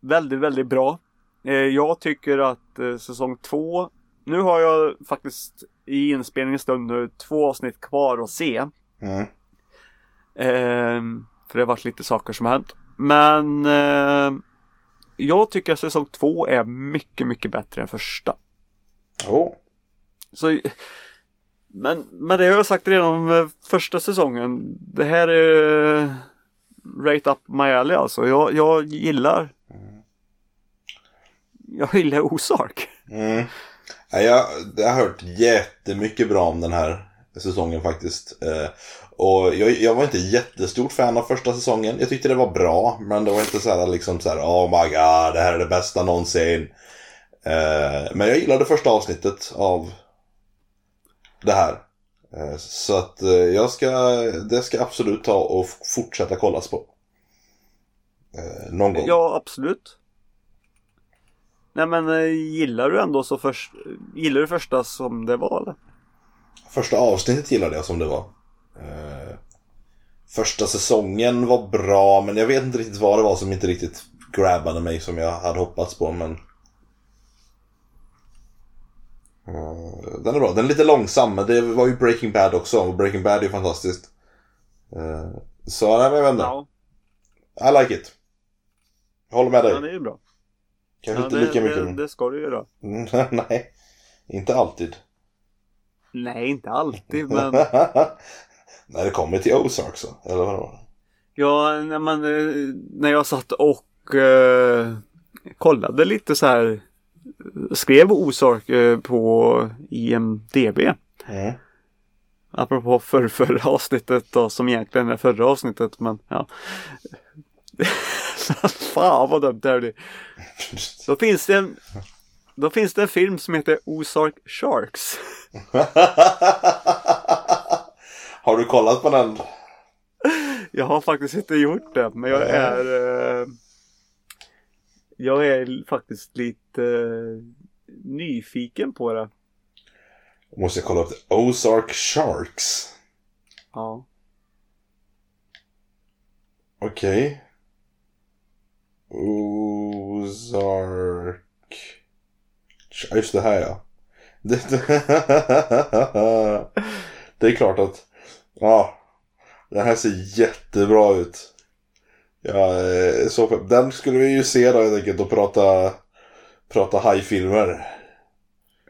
väldigt, väldigt bra. Eh, jag tycker att eh, säsong två, nu har jag faktiskt i inspelningens stund nu två avsnitt kvar att se. Mm. Eh, för det har varit lite saker som har hänt. Men eh, jag tycker att säsong två är mycket, mycket bättre än första. Oh. Så, men, men det har jag sagt redan om eh, första säsongen. Det här är rate right up my alley alltså. Jag, jag gillar Jag gillar Ozark. Mm. Ja, jag, jag har hört jättemycket bra om den här säsongen faktiskt. Eh, och jag, jag var inte jättestort fan av första säsongen. Jag tyckte det var bra, men det var inte så här liksom så här, oh my god, det här är det bästa någonsin. Eh, men jag gillade första avsnittet av det här. Eh, så att eh, jag ska, det ska absolut ta och fortsätta kollas på. Eh, någon gång. Ja, absolut. Nej men gillar du ändå så först Gillar du första som det var eller? Första avsnittet gillade jag som det var. Första säsongen var bra, men jag vet inte riktigt vad det var som inte riktigt grabbade mig som jag hade hoppats på, men... Eh, den är bra. Den är lite långsam, men det var ju Breaking Bad också, och Breaking Bad är ju fantastiskt. Eh, så, nej men jag vet inte. Ja, I like it. Jag håller med dig. det är ju bra. Kanske Ja, inte det, lika mycket. det, det ska du göra. [laughs] nej, inte alltid. Nej, inte alltid [laughs] men När det kommer till Ozark så, eller vadå? Ja, när, man, eh, när jag satt och eh, kollade lite så här skrev Ozark eh, på IMDB. Mm. Apropå för, förra avsnittet då, som egentligen är förra avsnittet men ja. [laughs] Fan vad dumt det här blir. Då finns det en Då finns det en film som heter Ozark Sharks. [laughs] Har du kollat på den? Jag har faktiskt inte gjort det men jag är eh, Jag är faktiskt lite eh, nyfiken på det. Måste jag kolla upp det. Ozark Sharks. Ja. Okej. Ozark... Ja, Just det här ja. Det, [laughs] det är klart att... Ja. Den här ser jättebra ut. Ja, eh, så, den skulle vi ju se då helt enkelt och prata, prata hajfilmer.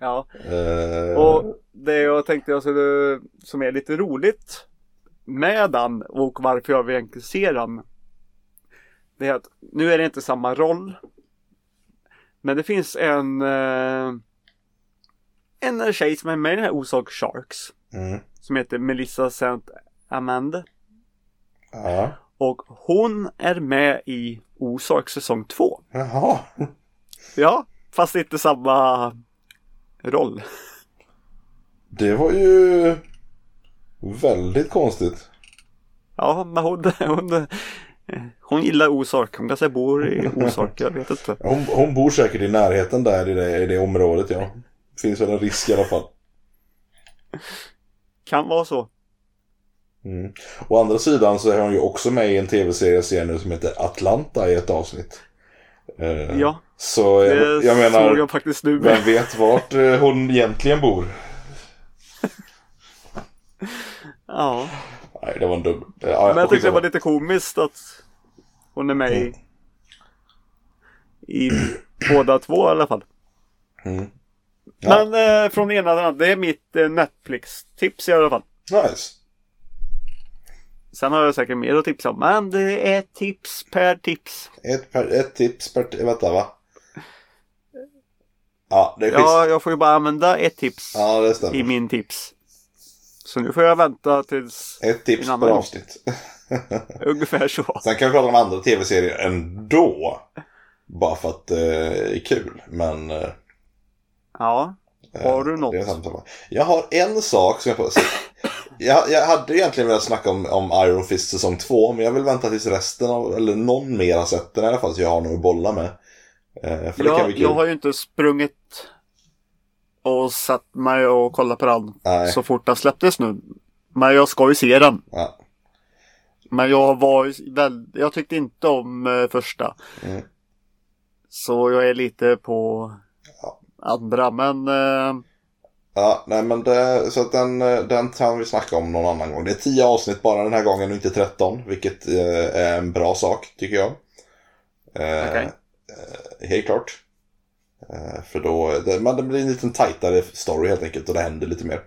Ja. Eh, Och det jag tänkte jag skulle, som är lite roligt med den och varför jag egentligen ser den. Det är att nu är det inte samma roll. Men det finns en eh, en tjej som är med i den här Ozark Sharks. mm, Som heter Melissa St. Amanda. ja. Och hon är med i Ozark säsong 2. Jaha. Ja, fast inte samma roll. Det var ju väldigt konstigt. Ja, men hon, hon, hon gillar Ozark. Hon kanske bor i Ozark, jag vet inte. Hon, hon bor säkert i närheten där i det, i det området ja. Finns väl en risk i alla fall. Kan vara så. Mm. Å andra sidan så är hon ju också med i en tv-serie ser nu som heter Atlanta i ett avsnitt. Eh, Ja, Så det jag, jag såg menar, jag faktiskt nu. vem vet vart eh, hon egentligen bor? [laughs] Ja, Nej, det var en dum... Ja, men jag tyckte det var lite komiskt att hon är med i, i båda två i alla fall. Mm. Ja. Men eh, från ena till andra, det är mitt eh, Netflix-tips i alla fall. Nice. Sen har jag säkert mer att tipsa om, men det är tips per tips. Ett, per, ett tips per... Vänta va? Ja, det är skit. Ja, jag får ju bara använda ett tips Ja, i min tips. Så nu får jag vänta tills Ett tips per avsnitt. [laughs] ungefär så. Sen kan vi prata om andra tv-serier ändå. Bara för att eh, det är kul. Men... Eh, Ja, har du något? Jag har en sak som jag får säga. Jag, jag hade egentligen velat snacka om, om Iron Fist säsong 2. Men jag vill vänta tills resten av, eller någon mer har sett den i alla fall. Så jag har något att bolla med. Eh, för det kan Jag, bli kul. jag har ju inte sprungit och satt mig och kollat på den Nej. så fort den släpptes nu. Men jag ska ju se den. Ja. Men jag var ju väl, jag tyckte inte om eh, första. Mm. Så jag är lite på Ja. andra. Men eh, Ja, nej men det, så att den, eh, den kan vi snacka om någon annan gång. Det är 10 avsnitt bara den här gången och inte 13. Vilket eh, är en bra sak tycker jag. Eh, eh, helt klart. Eh, för då, det, men det blir en liten tajtare story helt enkelt och det händer lite mer.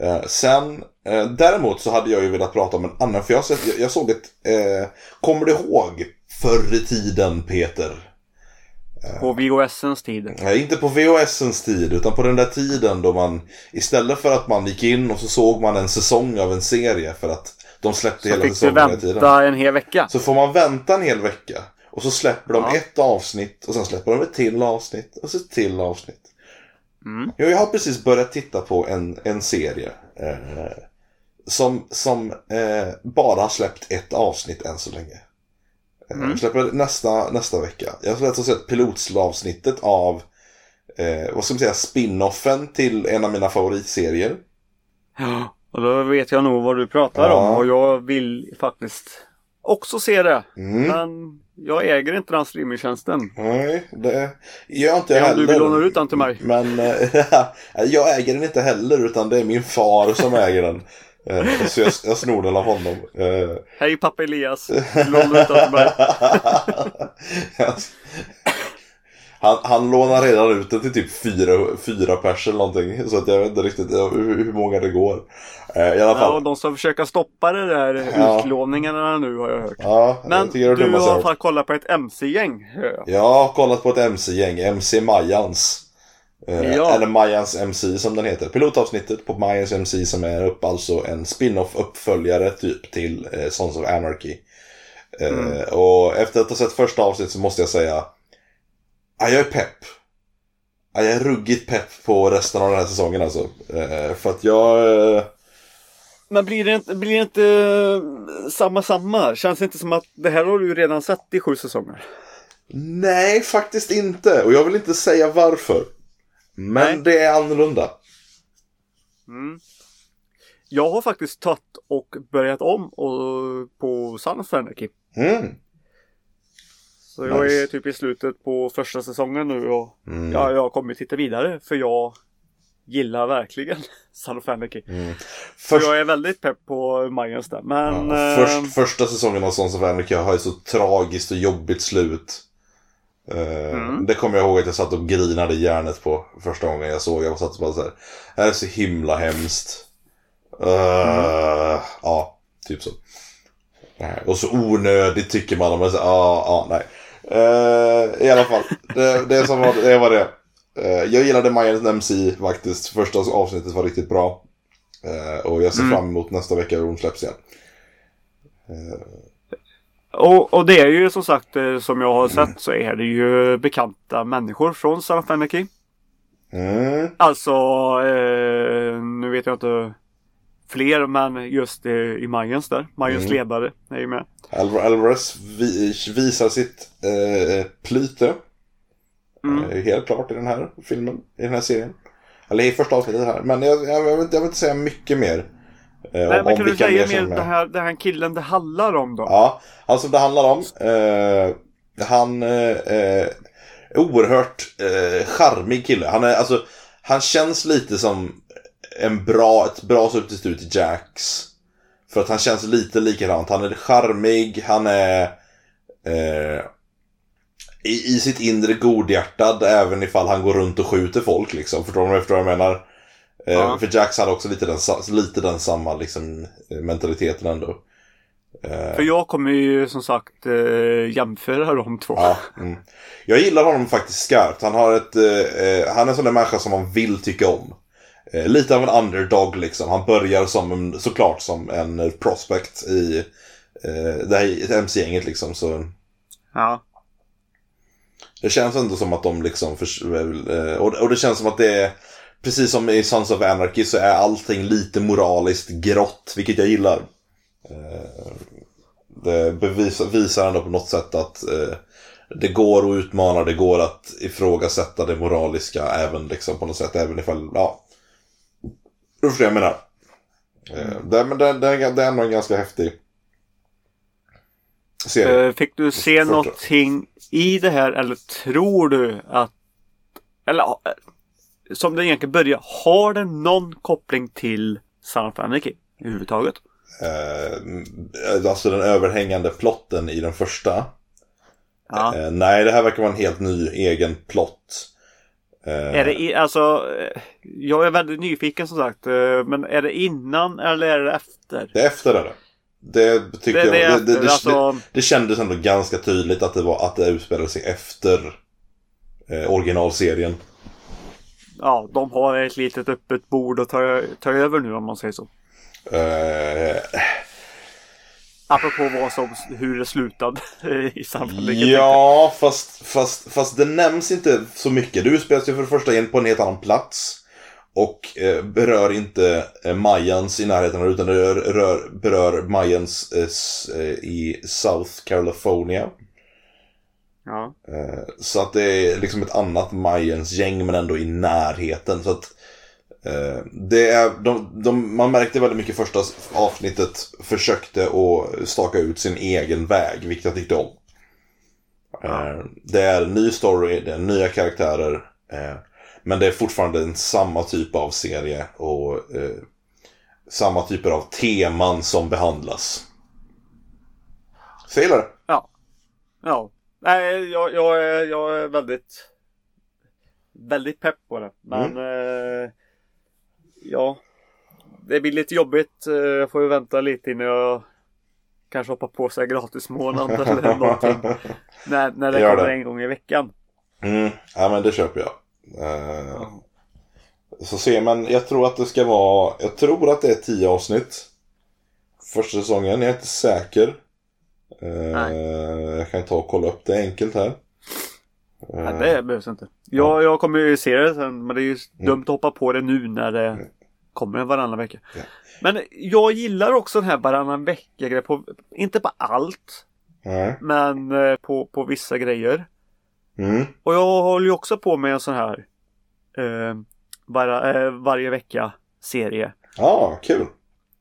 Eh, sen, däremot så hade jag ju velat prata om en annan, för jag, sett, jag, jag såg ett, kommer du ihåg förr i tiden Peter? På VHSens tid. Nej, inte på VHSens tid, utan på den där tiden då man istället för att man gick in och så såg man en säsong av en serie för att de släppte Så hela fick du säsongen hela tiden. vänta en hel vecka. Så får man vänta en hel vecka och så släpper de Ja. ett avsnitt och sen släpper de ett till avsnitt och så ett till avsnitt. Mm. Jag har precis börjat titta på en, en serie eh, som, som eh, bara har släppt ett avsnitt än så länge. Eh, Mm. Släpper nästa, nästa vecka. Jag har alltså sett pilotsavsnittet av eh, vad ska man säga, spin-offen till en av mina favoritserier. Ja, och då vet jag nog vad du pratar Ja. om och jag vill faktiskt också se det. Mm. Men jag äger inte den streamingtjänsten. Nej, det gör jag inte Ja, heller. du vill låna ut den till mig. Men eh, [laughs] jag äger den inte heller utan det är min far som äger den. Eh, Så jag, jag snor den av honom. Eh, Hej pappa Elias. Du lånar ut den till mig. [laughs] han, han lånar redan ut den till typ fyra, fyra pers eller någonting. Så att jag vet inte riktigt hur, hur många det går. Eh, I alla Ja, fall. och de ska försöka stoppa det där Ja. utlåningarna nu har jag hört. Ja, Men jag du har hört. fan kollat på ett MC-gäng. jag. Jag har kollat på ett MC-gäng, MC Majans. Eh, Ja. Eller Majans MC som den heter. Pilotavsnittet på Majans MC som är upp alltså en spin-off uppföljare typ till eh, Sons of Anarchy. Eh, Mm. Och efter att ha sett första avsnittet så måste jag säga Ja, jag är pepp. Ja, jag är ruggigt pepp på resten av den här säsongen alltså. Eh, för att jag... Eh, Men blir det inte, blir det inte eh, samma samma? Känns det inte som att det här har du redan sett i sju säsonger? nej, faktiskt inte. Och jag vill inte säga varför. Men Nej. det är annorlunda. Mm. Jag har faktiskt tagit och börjat om och, på Sons Anarchy. Mm. Så jag Nice. är typ i slutet på första säsongen nu och Mm. ja, jag kommer titta vidare för jag gillar verkligen Son of Anarchy. Mm. Så Först, jag är väldigt pepp på Mayans där. Men ja, eh, först, första säsongen av Sons of Anarchy har ju så tragiskt och jobbigt slut. Eh, Mm. Det kommer jag ihåg att jag satt och grinade i hjärnet på första gången jag såg. Jag satt och bara så här. Det här är så himla hemskt. Eh, Ja, typ så. Och så onödigt tycker man. Ja, ja, nej. Eh, I alla fall, det, det, som var, det var det. Eh, jag gillade Mayans MC faktiskt. Första avsnittet var riktigt bra. Eh, och jag ser Mm. fram emot nästa vecka då de släpps igen. Och, och det är ju som sagt eh, som jag har sett så är det ju bekanta människor från of Anarchy. Mm. Alltså, eh, nu vet jag inte fler men just eh, i Mayans där. Mayans Mm. ledare är ju med. Alvar Alvarez vi, visar sitt eh, plyte. Mm. Eh, helt klart i den här filmen, i den här serien. Eller i första avsnittet här. Men jag, jag, jag, vill, jag vill inte säga mycket mer. Eh, Nej, om, men om kan du säga som mer med. det här, den här killen det handlar om då? Ja, alltså det handlar om. Eh, han eh, eh, är oerhört eh, charmig kille. Han, är, alltså, han känns lite som en bra, ett bra substitut till Jax. För att han känns lite likadant. Han är charmig, han är eh, i, i sitt inre godhjärtad även ifall han går runt och skjuter folk liksom. Förstår du förstår vad jag menar? Eh, Ja. För Jax hade också lite den, lite den samma liksom, eh, mentaliteten ändå. Eh, För jag kommer ju som sagt jämföra de två. Ja, [laughs] mm. Jag gillar honom faktiskt skarpt. Han, har ett, eh, han är en sån där människa som man vill tycka om. Eh, lite av en underdog liksom. Han börjar som en, såklart som en prospect i eh, det här MC-gänget liksom. Så Ja. det känns ändå som att de liksom... Eh, och, och det känns som att det är... Precis som i Sons of Anarchy så är allting lite moraliskt grått, vilket jag gillar. Eh, Det bevisar, visar ändå på något sätt att eh, det går att utmana, det går att ifrågasätta det moraliska även liksom på något sätt, även ifall, ja. Du förstår jag menar. Eh, det, men det, det, är- det är ändå en ganska häftig serie. Fick du se någonting i det här eller tror du att eller som det egentligen börjar, har den någon koppling till Son of Anarchy överhuvudtaget? Eh, alltså den överhängande plotten i den första. Ja. Eh, nej, det här verkar vara en helt ny egen plott. Eh, Är det alltså, eh, jag är väldigt nyfiken som sagt, eh, men är det innan eller är det efter? Det är efter det. Det Det, det är jag. Det, det, det, alltså, det, det kändes ändå ganska tydligt att det, var, att det utspelade sig efter eh, originalserien. Ja, de har ett litet öppet bord att ta, ta över nu om man säger så. Eh, Apropå vad som, hur det slutade i samband med ja, fast, fast, fast det nämns inte så mycket. Det utspelas ju för det första in på en helt annan plats. Och eh, berör inte eh, Mayans i närheten utan det rör, rör, berör Mayans eh, eh, i South California. Ja. Eh, Så att det är liksom ett annat Mayans gäng men ändå i närheten. Så att eh, det är, de, de, man märkte väldigt mycket första avsnittet försökte att staka ut sin egen väg, vilket jag tyckte om. Eh, Det är en ny story, det är nya karaktärer. Men det är fortfarande en samma typ av serie och eh, samma typer av teman som behandlas. Så jag gillar det. Ja. Ja. Nej, jag, jag, är, jag är väldigt väldigt pepp på det. Men eh, ja. Det blir lite jobbigt. Eh, Jag får ju vänta lite innan jag kanske hoppar på sig gratismånad [laughs] eller någonting. När, när det Gör kommer det. en gång i veckan. Mm, ja men det köper jag. Eh, Så ser man, jag tror att det ska vara, jag tror att det är tio avsnitt. Första säsongen, jag är inte säker. Eh, jag kan ta och kolla upp det enkelt här. Eh, Nej, det behövs inte. Jag, jag kommer ju se det sen men det är ju dumt att hoppa på det nu när det kommer en varannan vecka. Ja. Men jag gillar också den här varannan vecka grejen inte på allt, Nej. men eh, på, på vissa grejer. Mm. Och jag håller ju också på med en sån här eh, var, eh, varje vecka serie. Ja, kul.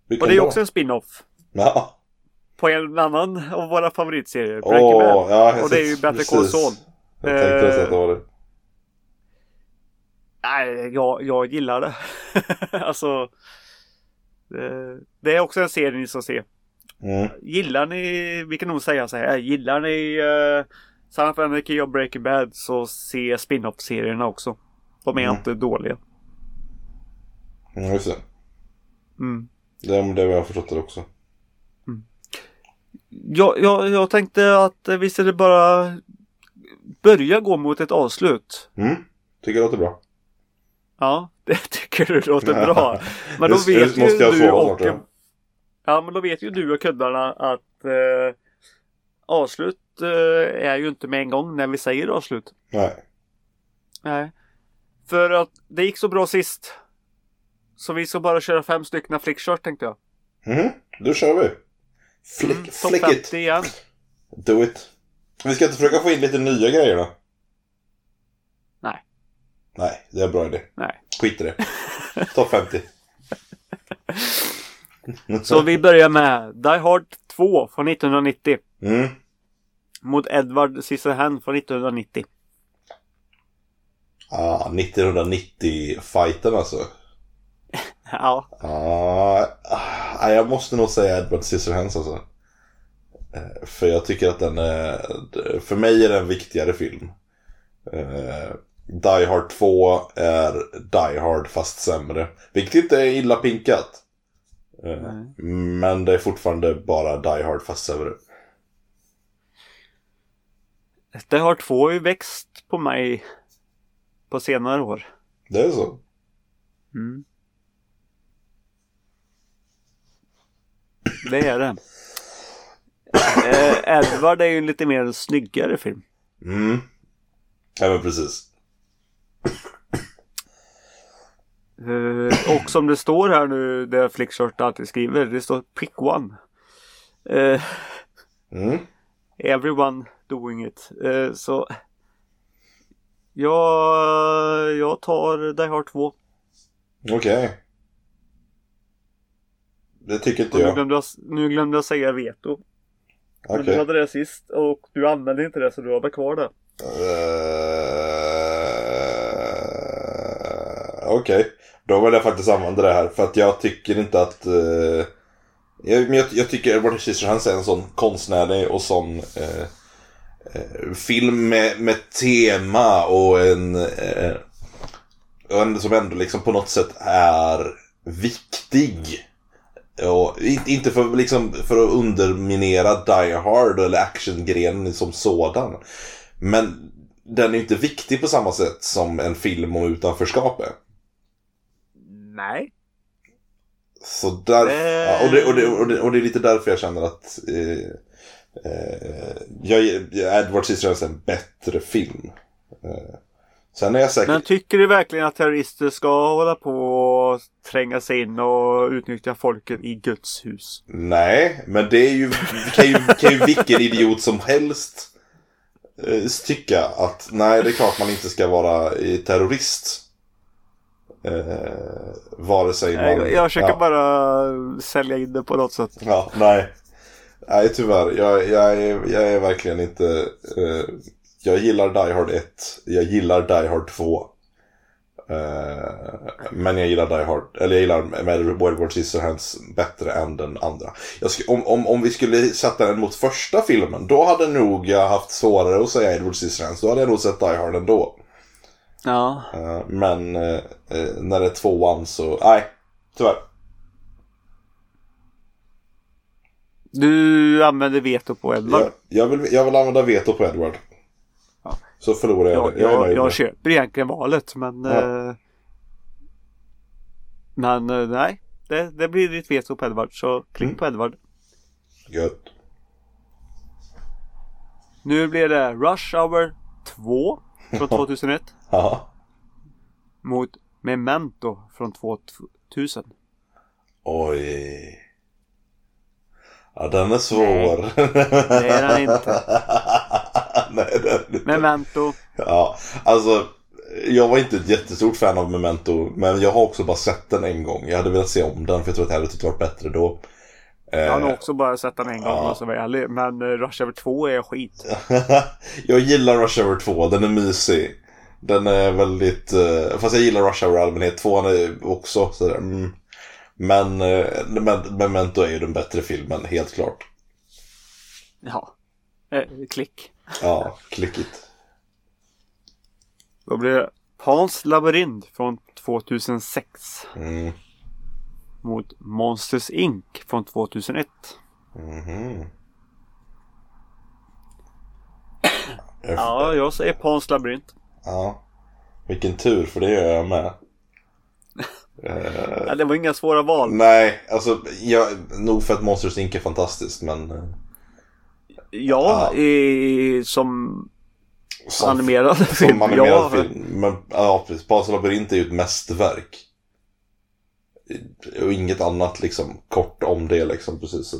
Vilken Och det är då? också en spin-off Ja. På en annan av våra favoritserier. Breaking Bad. ja, Och det är ju Better Call. Saul. Jag tänkte Eh, nästan att det var det. Nej, jag, jag gillar det. [laughs] alltså. Det, det är också en serie ni ska se. Mm. Gillar ni, vi kan nog säga så här, gillar ni uh, Son of Anarchy och Breaking Bad så se spin-off-serierna också. De är Mm. inte dåliga. Mm, just det. Mm. Det, det har jag förstått det också. Jag, jag, jag tänkte att eh, visst är det bara börja gå mot ett avslut. Mm. Tycker det låter bra. Ja, [laughs] det tycker du låter bra. Men då vet ju du och... snart, ja. Men då vet ju du och kuddarna att eh, avslut eh, är ju inte med en gång när vi säger avslut. Nej. Nej. För att det gick så bra sist. så vi ska bara köra fem stycken flickshot tänkte jag. Mhm, då kör vi. Flick, Mm, flick 50 it. igen. Do it. Vi ska inte försöka få in lite nya grejer då? Nej. Nej, det är en bra idé. Nej. Skit i det. Topp 50. [laughs] Så vi börjar med Die Hard 2 från 1990. Mm. Mot Edward Scissorhands från 1990. Ah, 1990-fighten alltså. [laughs] Ja, Ah, ah, jag måste nog säga Edward Scissorhands alltså. Eh, För jag tycker att den är, för mig är det en viktigare film. Eh, Die Hard 2 är Die Hard fast sämre. Vilket inte är illa pinkat. Eh, Men det är fortfarande bara Die Hard fast sämre. Die Hard 2 har ju växt på mig på senare år. Det är så. Mm. Det är det. Eh, Edward är ju en lite mer snyggare film. Mm. Ja men precis. Eh, och som det står här nu, det Flickshort alltid skriver, det står pick one. Eh, Mm. everyone doing it. Eh, så jag, jag tar Die Hard 2. Okej. Det tycker inte Och nu, jag. glömde jag. nu glömde jag säga veto. Men Okej. du hade det sist och du använde inte det så du har väl kvar det. Eh, Okej, då vill jag faktiskt använda det här för att jag tycker inte att... eh, jag, men jag, jag tycker Edward Scissorhands är en sån konstnärlig och sån eh, eh, film med, med tema och en, och en som ändå liksom på något sätt är viktig. Och inte för, liksom, för att underminera Die Hard eller actiongrenen som sådan. Men den är inte viktig på samma sätt som en film om utanförskap är. Nej. Så där, ja, och, det, och, det, och, det, och det är lite därför jag känner att eh, eh, jag, Edward Scissorhands är en bättre film. Eh, sen är jag säker... Men tycker du verkligen att terrorister ska hålla på och tränga sig in och utnyttja folket i Guds hus? Nej, men det är ju, kan ju, kan ju vilken idiot som helst eh, tycka att nej, det är klart man inte ska vara eh, terrorist. Eh, vare sig man... Jag, jag försöker ja. bara sälja in det på något sätt. Ja, nej. Nej, tyvärr. Jag, jag, är, jag är verkligen inte... Eh, jag gillar Die Hard 1. Jag gillar Die Hard 2. Eh, men jag gillar Die Hard, eller jag gillar med Edward Scissorhands bättre än den andra. Sk- om, om, om vi skulle sätta den mot första filmen, då hade nog jag haft svårare att säga Edward Scissorhands. Då hade jag nog sett Die Hard ändå. Ja. Eh, men eh, när det är tvåan så, nej, tyvärr. Du använder veto på Edward. Jag, jag, vill, jag vill använda veto på Edward. Så förlorar jag Jag. Jag jag, jag köper egentligen valet men... Ja. Eh, men eh, nej. Det, det blir ditt veto på Edward så klick Mm. på Edward. Gött. Nu blir det Rush Hour 2 från [laughs] 2001 Ja. mot Memento från 2000. Oj. Ja, den är svår. Det är den inte. [laughs] [laughs] Nej, inte. Memento. Ja, alltså. Jag var inte ett jättestort fan av Memento, men jag har också bara sett den en gång. Jag hade velat se om den, för jag tror att det hade tyckt det varit bättre då. Jag har Eh, nog också bara sett den en gång Ja. jag vara ärlig. Men eh, Rush Hour 2 är skit. [laughs] jag gillar Rush Hour 2, den är mysig. Den är väldigt, eh, fast jag gillar Rush Hour i allmänhet, tvåan är också sådär, mm. Men, eh, men Memento är ju den bättre filmen, helt klart. Ja. Eh, klick. Ja, klickigt. Då blir det Pans labyrint från 2006 Mm. mot Monsters Inc från 2001. Mhm. [clears throat] Ja, jag säger Pans labyrint. Ja. Vilken tur, för det gör jag med. Eh, [laughs] Ja, det var inga svåra val. nej, alltså, jag, nog för att Monsters Inc är fantastiskt, men... eh, Ja, i, som Som, animerad som film. animerad ja, film. Men, ja, precis. Labyrint är ju ett mästerverk. Och inget annat liksom kort om det liksom precis.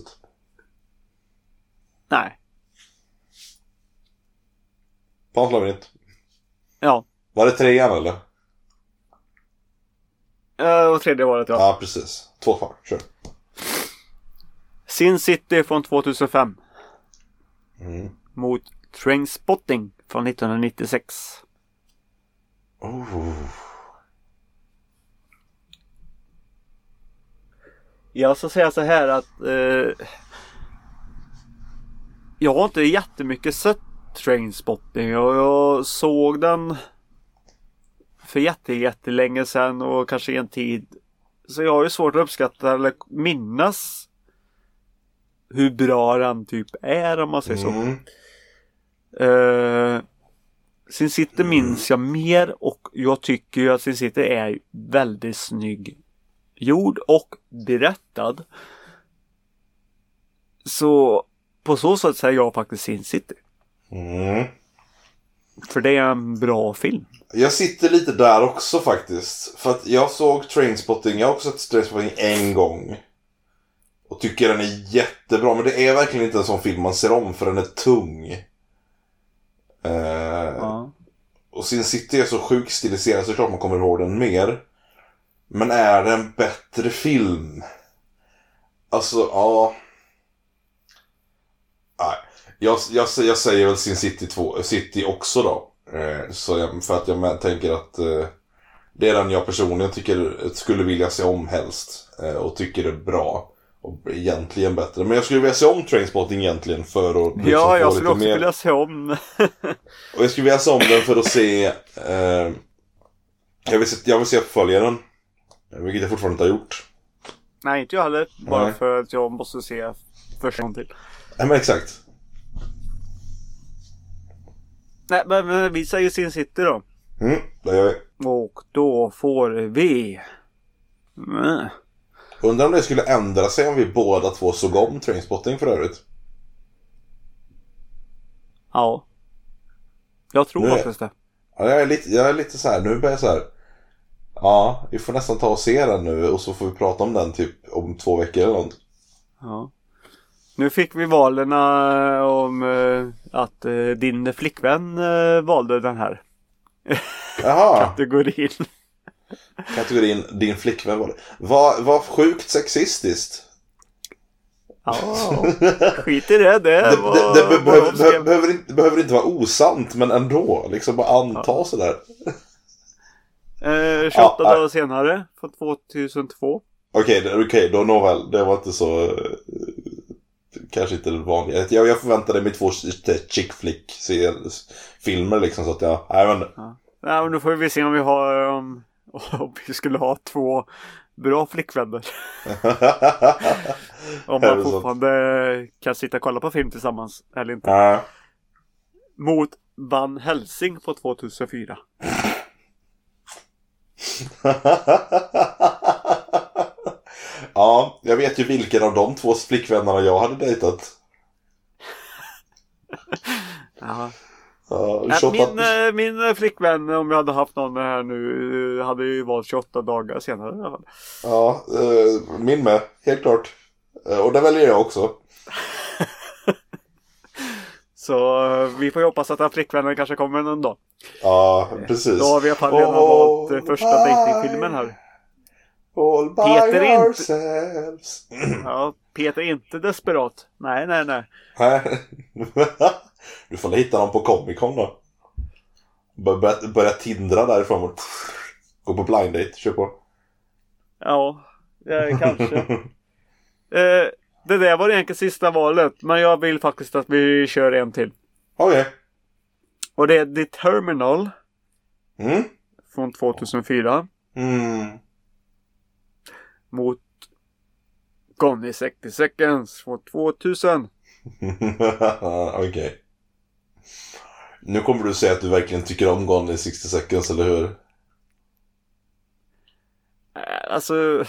Nej. Pans labyrint. Ja. Var det trean eller? Eh, Och tredje valet ja. Ja, precis. Två kvar, kör. Sin City från 2005. Mm. Mot Trainspotting från 1996. Oh. Jag ska säga så här att eh, jag har inte jättemycket sett Trainspotting och jag såg den för jätte, jättelänge sedan och kanske en tid. Så jag har ju svårt att uppskatta eller minnas hur bra den typ är om man säger så. Mm. Uh, Sin City minns jag mer och jag tycker ju att Sin City är väldigt snygg gjord och berättad. Så på så sätt säger jag faktiskt Sin City. Mm. För det är en bra film. Jag sitter lite där också faktiskt. För att jag såg Trainspotting, jag har också sett Trainspotting en gång. Och tycker den är jättebra, men det är verkligen inte en sån film man ser om för den är tung. Eh, Ja. Och Sin City är så sjukt stiliserad så klart man kommer ihåg den mer. Men är det en bättre film? Alltså, ja. Nej. Jag, jag, jag säger väl Sin City, 2, City också då. Eh, så jag, för att jag tänker att eh, det är den jag personligen tycker skulle vilja se om helst. Eh, och tycker är bra. Och egentligen bättre. Men jag skulle vilja se om Trainspotting egentligen för att liksom Ja, jag skulle också mer... vilja se om. Och jag skulle vilja se om den för att se... Eh, jag, vill se jag vill se uppföljaren. Vilket jag fortfarande inte har gjort. Nej, inte jag heller. Bara Nej. för att jag måste se första gången till. Nej men exakt. Nej, men, men vi säger Sin City då. Mm, det gör vi. Och då får vi... Mm. Undrar om det skulle ändra sig om vi båda två såg om Trainspotting för övrigt. Ja. Jag tror Nu är- faktiskt det. Ja, jag, är lite, jag är lite så här, nu börjar jag så här. Ja, vi får nästan ta och se den nu och så får vi prata om den typ om två veckor eller något. Ja. Nu fick vi valen eh, om eh, att eh, din flickvän valde den här Jaha, [laughs] kategorin. Kategorin din flickvän var det. Vad vad sjukt sexistiskt. Ja, [laughs] skit i det. Det, Det, det, var det, vad behöver, skrev. behöver, inte, behöver inte vara osant, men ändå. Liksom bara anta sådär. Eh, 28 Ja, nej. dagar senare, från 2002. Okej, det- okej, då nåväl. Det var inte så... eh, Kanske inte det vanliga. Jag, jag förväntade mig två chick flick filmer liksom så att jag... Nej men... Nej, men då får vi se om vi har om, [laughs] om vi skulle ha två bra flickvänner. [laughs] Om man det så? fortfarande kan sitta och kolla på film tillsammans eller inte. Nej. Mot Van Helsing på 2004. [laughs] ja, jag vet ju vilken av de två flickvännerna jag hade dejtat. Ja. 28... Min, eh, min eh, flickvän, om jag hade haft någon här nu, eh, hade ju valt 28 dagar senare. i alla fall. Ja, min med. Helt klart. Och det väljer jag också. [laughs] Så vi får ju hoppas att den flickvännen kanske kommer någon dag. Ja, precis. Då har vi i alla fall redan All valt första dejtingfilmen här. All by Peter är inte- ourselves. Ja, Peter är inte desperat. Nej, nej, nej. [laughs] Du får hitta dem på Comic Con då. Bör- Börja, börja tindra därifrån och gå på blind date. Kör på. Ja, eh, kanske. [laughs] Eh, det där var egentligen sista valet. Men jag vill faktiskt att vi kör en till. Okej. Och det är The Terminal Mm. från 2004. Mm. Mot Gone in 60 seconds från 2000. [laughs] Okej. Nu kommer du säga att du verkligen tycker om Gone in 60 seconds, eller hur? Eh, Alltså,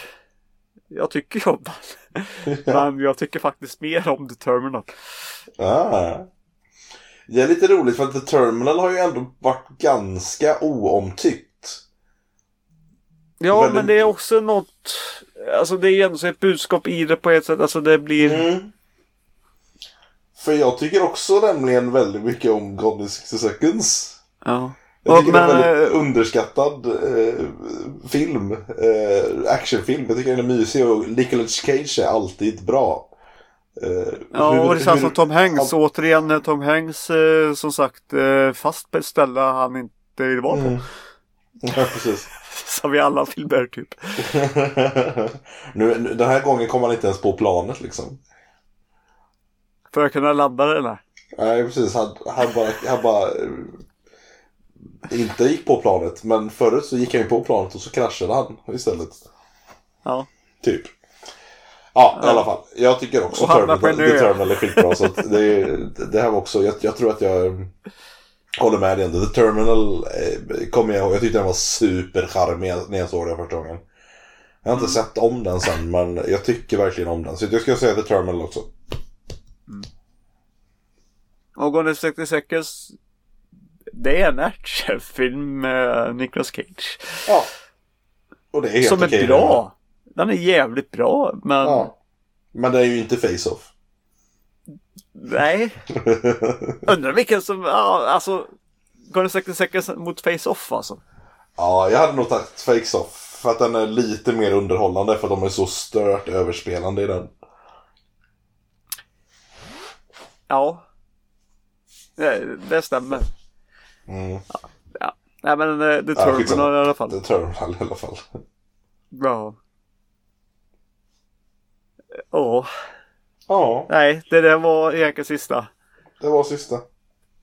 jag tycker ju om den. [laughs] Men jag tycker faktiskt mer om The Terminal. Ah. Det är lite roligt för att The Terminal har ju ändå varit ganska oomtyckt. Ja, Väldigt- men det är också något. Alltså det är ändå så ett budskap i det på ett sätt. Alltså det blir. Mm. För jag tycker också nämligen väldigt mycket om Gone in 60 seconds. Ja. Jag tycker men, det är en väldigt eh, underskattad eh, film. Eh, actionfilm. Jag tycker den är mysig och Nicolas Cage är alltid bra. Eh, Ja, hur- och det känns som Tom Hanks. Ja. Återigen är Tom Hanks eh, som sagt eh, fast på ett ställe han inte vill vara på. Mm. [laughs] Ja, precis. Som i alla filmer typ. [laughs] nu, nu, den här gången kom han inte ens på planet liksom. För att kunna landa den här. Nej, precis. Han, han bara, han bara inte gick på planet. Men förut så gick han ju på planet och så kraschade han istället. Ja. Typ. Ja, i alla fall. Jag tycker också Terminal. The Terminal är skitbra. så det, det här var också, jag, jag tror att jag eh, håller med dig ändå. The Terminal eh, kommer jag ihåg. Jag tyckte den var supercharmig när jag såg den första gången. Jag har inte Mm. sett om den sen, men jag tycker verkligen om den. Så jag ska säga The Terminal också. Gone in 60 seconds. Det är en actionfilm med Nicolas Cage. Ja. Och det är helt Som är okej. bra. Den är jävligt bra. Men Ja. Men det är ju inte Face-Off. nej. [laughs] Undrar vilken som, ja alltså. Gone in 60 seconds mot Face-Off alltså. Ja, jag hade nog tagit Face-Off. För att den är lite mer underhållande för att de är så stört överspelande i den. Ja. Det, det stämmer. Mm. Ja. Nej men eh, The Ja, skitsamma. Terminal i alla fall. The Terminal i alla fall. Ja. Åh. Ja, Nej, det där var egentligen sista. det var sista.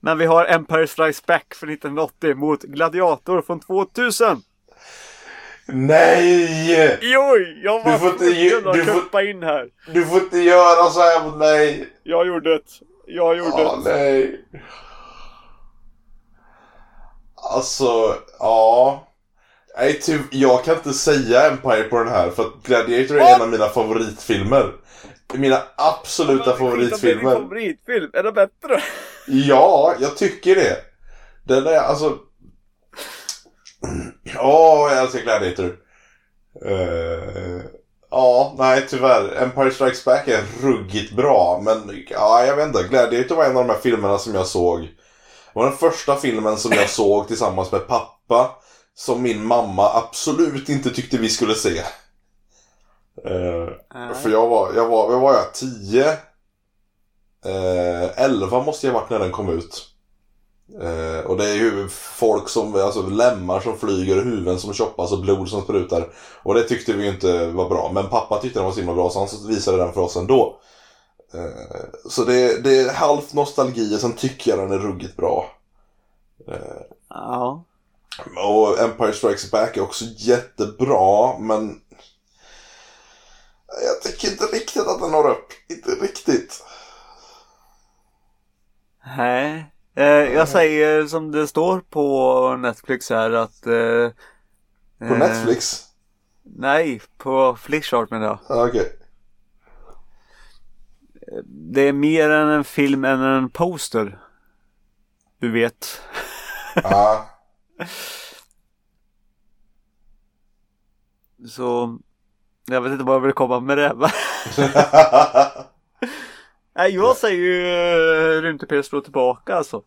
Men vi har Empire Strikes Back från 1980 mot Gladiator från 2000. Nej! Jo, jag var Du får inte att du får- in här. Du får inte göra så här mot mig! Jag gjorde det. Jag gjorde det. nej. Alltså, ja. Nej, ty, jag kan inte säga Empire på den här för att Gladiator är en av mina favoritfilmer. Mina absoluta det är din favoritfilmer. favoritfilm. Är det bättre? Ja, jag tycker det. Den är alltså... [clears throat] Ja, jag älskar Gladiator. Eh, ja, nej tyvärr. Empire Strikes Back är ruggigt bra. Men ja, jag vet inte. Gladiator var en av de här filmerna som jag såg. Det var den första filmen som jag såg tillsammans med pappa. Som min mamma absolut inte tyckte vi skulle se. Eh, för jag var, jag var, vad var jag, 10? Eh, 11 måste jag ha varit när den kom ut. Eh, och det är ju folk som, alltså lemmar som flyger, huvuden som choppas och blod som sprutar. Och det tyckte vi ju inte var bra. Men pappa tyckte den var så himla bra så han visade den för oss ändå. Eh, så det, det är halvt nostalgi och sen tycker jag den är ruggigt bra. Ja. Och Empire Strikes Back är också jättebra men jag tycker inte riktigt att den når upp. Inte riktigt. Nej. Eh, jag säger som det står på Netflix här att... Eh, På eh, Netflix? Nej, på Flickchart menar jag. Ja, Okej. Det är mer än en film än en poster. Du vet. Ja. [laughs] Så jag vet inte vad jag vill komma med det. [laughs] [laughs] Nej, jag säger ju uh, Rymdtipé slå tillbaka alltså.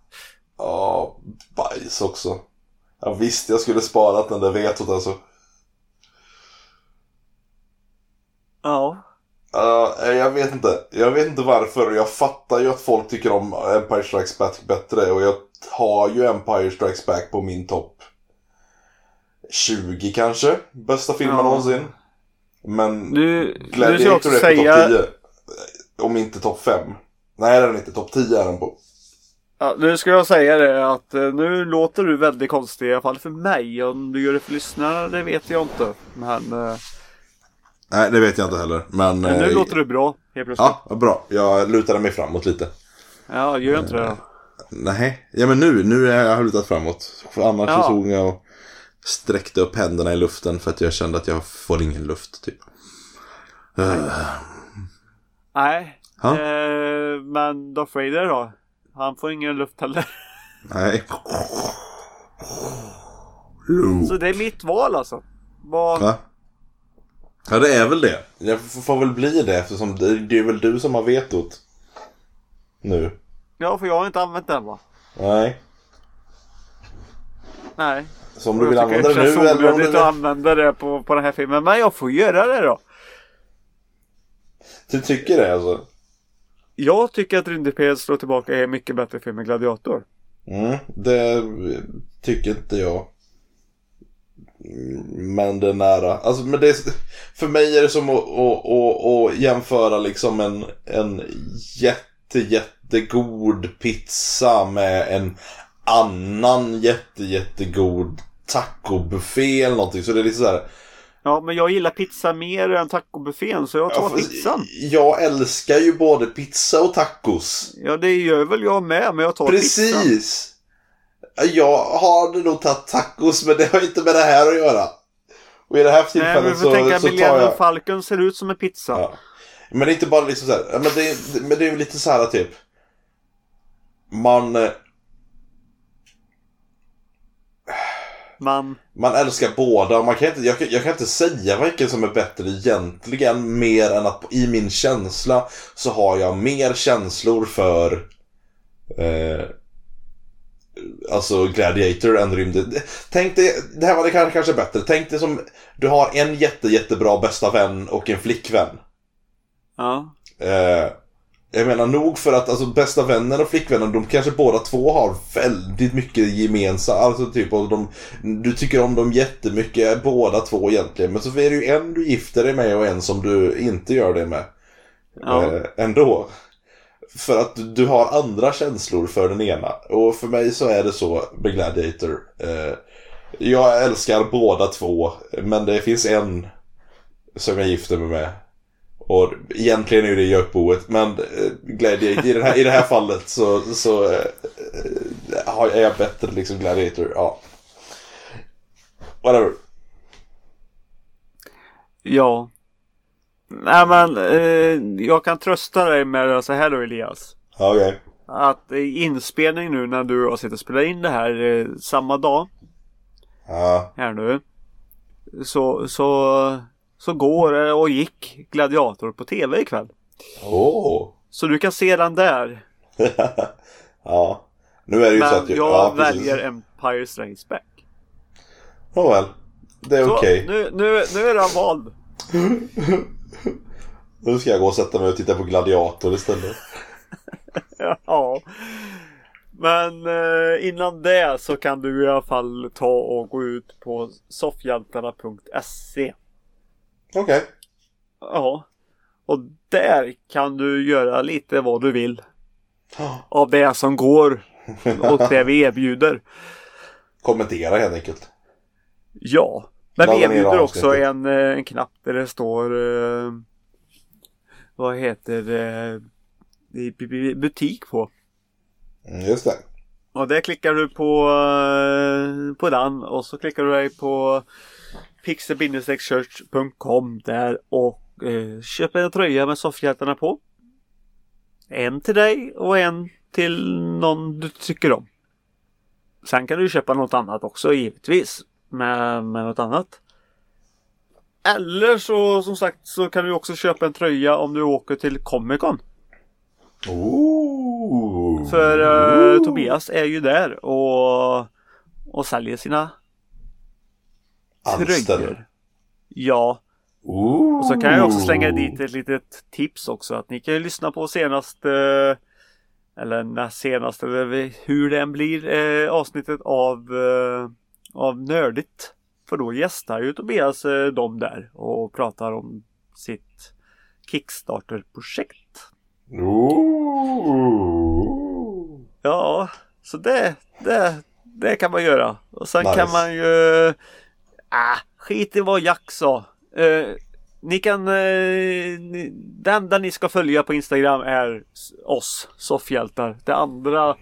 Ja, bajs också. Jag visste jag skulle spara den där vetot alltså. Ja. Ja, jag vet inte. Jag vet inte varför. Jag fattar ju att folk tycker om Empire Strikes Back bättre. Och jag har ju Empire Strikes Back på min topp 20 kanske. Bästa filmen Ja. någonsin. Men Nu, nu ska jag Gladiator också är på säga. topp 10. Om inte topp 5. Nej, den är inte. Topp 10 är den på. Ja, nu ska jag säga det att eh, nu låter du väldigt konstig i alla fall för mig. Om du gör det för lyssnarna det vet jag inte. Men, eh, Nej, det vet jag inte heller. Men, men nu eh, låter du bra helt plötsligt. Ja, bra. Jag lutade mig framåt lite. Ja, gör inte det. Nej, ja men nu, nu är jag lutat framåt. För annars Ja. så såg jag och sträckte upp händerna i luften för att jag kände att jag får ingen luft typ. Uh, Nej. Ja. Eh, men Darth Vader då? Han får ingen luft heller. nej. Luke. Så det är mitt val alltså. Vad... Va? Ja, det är väl det. Det f- får väl bli det eftersom det, är väl du som har vetot. Nu. Ja, för jag har inte använt den va? Nej. Nej. Så om du Jag vill använda det nu eller om du... att använda det på, på den här filmen. Men jag får göra det då. Du tycker det alltså? Jag tycker att Rymdeped slår tillbaka är mycket bättre film än Gladiator. Mm, det tycker inte jag. Men det är nära. Alltså, men det är, för mig är det som att, att, att, att jämföra liksom en, en jätte, jättegod pizza med en annan jätte, jättegod tacobuffé eller någonting. Så det är lite så här. Ja, men jag gillar pizza mer än tacobuffén så jag tar Ja, pizzan. Jag älskar ju både pizza och tacos. Ja, det gör väl jag med, men jag tar pizzan. Precis! Jag har nog tagit tacos men det har inte med det här att göra. Och i det här Nej, men tillfället du får så, tänka så tar jag... Falcon ser ut som en pizza. Ja. Men det är inte bara liksom så här, men det, är- men det är ju lite så här typ. Man, Man, man älskar båda och man kan inte, jag, kan, jag kan inte säga vilken som är bättre egentligen mer än att i min känsla så har jag mer känslor för eh, Alltså Gladiator än rymden. Tänk dig, det här var det kanske, kanske bättre. Tänk dig som du har en jätte, jättebra bästa vän och en flickvän. ja. Eh, jag menar nog för att alltså, bästa vännen och flickvännen, de kanske båda två har väldigt mycket gemensamt. Alltså typ, och de, du tycker om dem jättemycket båda två egentligen. Men så är det ju en du gifter dig med och en som du inte gör det med. ja. Eh, ändå. För att du, du har andra känslor för den ena. Och för mig så är det så med Gladiator. Eh, jag älskar båda två, men det finns en som jag gifter mig med. Och egentligen är det gökboet, men eh, Gladiator, i, den här, i det här fallet så, så eh, eh, har- är jag bättre liksom Gladiator. Ja. Whatever. Ja. Nej men, eh, jag kan trösta dig med så här då Elias. Okej. Att i inspelning nu när du och jag sitter och spelar in det här eh, samma dag Ja. här nu. Så, så, så går och gick Gladiator på tv ikväll. Åh. Så du kan se den där. [laughs] ja. Nu är det ju så Men att... jag ja, väljer Empire Strikes Back. Ja väl. Det är Så, okej. nu, nu, nu är den vald. [laughs] Nu ska jag gå och sätta mig och titta på Gladiator istället. [laughs] Ja. Men eh, innan det så kan du i alla fall ta och gå ut på soffhjältarna.se. Okej. Ja. Och där kan du göra lite vad du vill. [gasps] Av det som går och det vi erbjuder. [laughs] Kommentera helt enkelt. Ja. Men vi Ladda ner erbjuder också en, eh, en knapp där det står eh, Vad heter det? bu- Butik på. Mm, just det. Och där klickar du på, eh, på den och så klickar du dig på pixel-church.com där och eh, köper en tröja med soffhjältarna på. En till dig och en till någon du tycker om. Sen kan du köpa något annat också givetvis. Med, med något annat. Eller så som sagt så kan du också köpa en tröja om du åker till Comic Con. Ooh. För eh, Tobias är ju där och, och säljer sina tröjor. Ja, Ooh. och så kan jag också slänga dit ett litet tips också. Att ni kan ju lyssna på senaste eller näst senaste, eller hur det än blir, eh, avsnittet av, eh, av Nördigt. För då gästar ju Tobias eh, dem där och pratar om sitt Kickstarter-projekt. Ooh. Ja, så det, det, det kan man göra. Och sen Nice. kan man ju... Äh, skit i vad Jack sa. Eh, ni kan... Eh, ni, det enda ni ska följa på Instagram är oss, soffhjältar. Det andra, [laughs]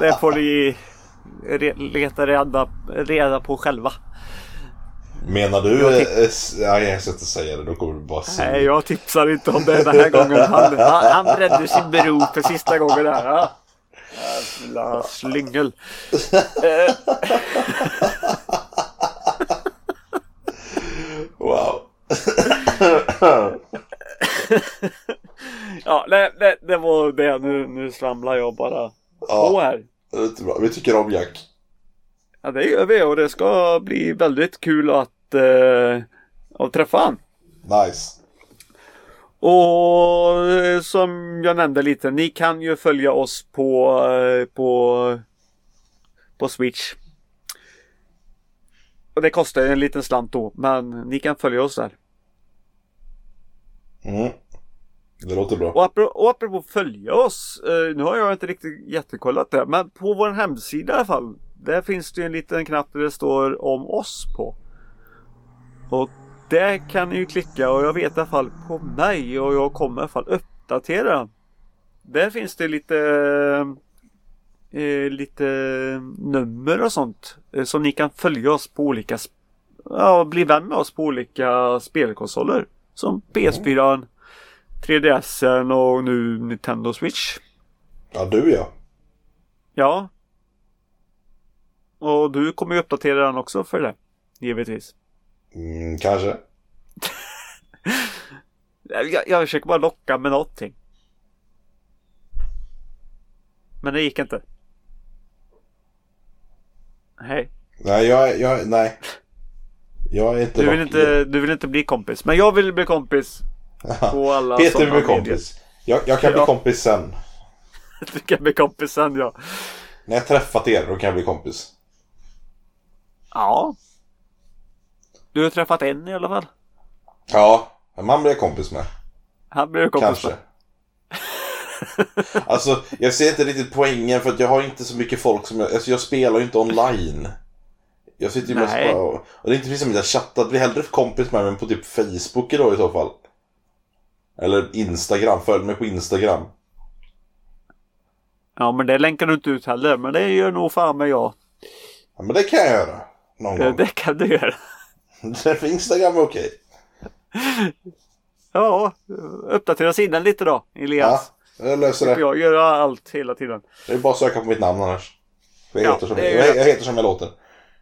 det får ni re, leta reda, reda på själva. Menar du... Jag tyck- ja, jag ska inte säga det, då kommer du bara se. Nej, jag tipsar inte om det den här gången. Han, han, han räddade sin bro för sista gången. Ja. Jävla slyngel. Eh. [laughs] ja, det, det, det var det. Nu, nu svamlar jag bara på Ja, här. Vi tycker om Jack. Ja, det gör vi och det ska bli väldigt kul att, eh, att träffa han. Nice. Och eh, som jag nämnde lite, ni kan ju följa oss på, eh, på, på Switch. Och det kostar en liten slant då, men ni kan följa oss där. Mm. Det låter bra. Och apropå, och apropå följa oss, eh, nu har jag inte riktigt jättekollat det, men på vår hemsida i alla fall. Där finns det ju en liten knapp där det står om oss på. Och där kan ni ju klicka och jag vet i alla fall på mig och jag kommer i alla fall uppdatera. Där finns det lite eh, lite nummer och sånt eh, som ni kan följa oss på olika ja, bli vän med oss på olika spelkonsoler. Som PS4, 3DS och nu Nintendo Switch. Ja, du ja. Ja. Och du kommer ju uppdatera den också för det. Givetvis. Mm, kanske. [laughs] Jag, jag försöker bara locka med någonting. Men det gick inte. Nej. Nej, jag, jag, nej. Jag är inte Du vill, inte, du vill inte bli kompis. Men jag vill bli kompis på alla Peter vill bli kompis. Jag, jag kan bli Ja. kompis sen. [laughs] Du kan bli kompis sen ja. När jag träffat er, då kan jag bli kompis. Ja. Du har träffat en i alla fall. Ja, en man blir jag kompis med. Han blir kompis Kanske. med. alltså, jag ser inte riktigt poängen för att jag har inte så mycket folk som jag... Alltså, jag spelar ju inte online. Jag sitter ju mest bara och... Och det är inte precis som att jag chattar. Bli hellre kompis med mig på typ Facebook idag i så fall. Eller Instagram. Följ mig på Instagram. Ja men det länkar du inte ut heller. Men det gör nog fan med jag. Ja, men det kan jag göra. Någon Det, gång. det kan du göra. För [laughs] Instagram är okej. Ja, uppdatera sidan lite då Ja, Elias. jag löser det. Jag gör allt hela tiden. Det är bara att söka på mitt namn annars. Jag, Ja, heter som, jag, det. jag heter som jag låter.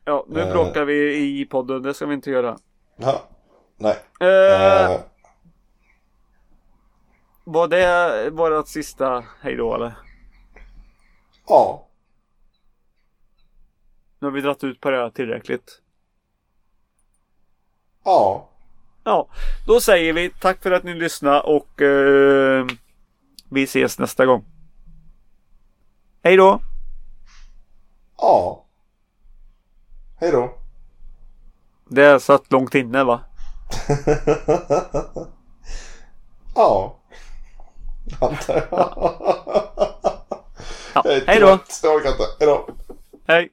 Ja, nu Eh. bråkar vi i podden. Det ska vi inte göra. Ja. Nej. Eh, Eh, var det vårat sista hejdå eller? ja. Nu har vi dratt ut på det här tillräckligt. Ja. Ja, då säger vi tack för att ni lyssnade och eh, vi ses nästa gång. Hej då! Ja. Hej då. Det satt långt inne va? [laughs] ja. Antar [laughs] jag. Ja, hej då! Jag orkar inte. Hej då. Hej!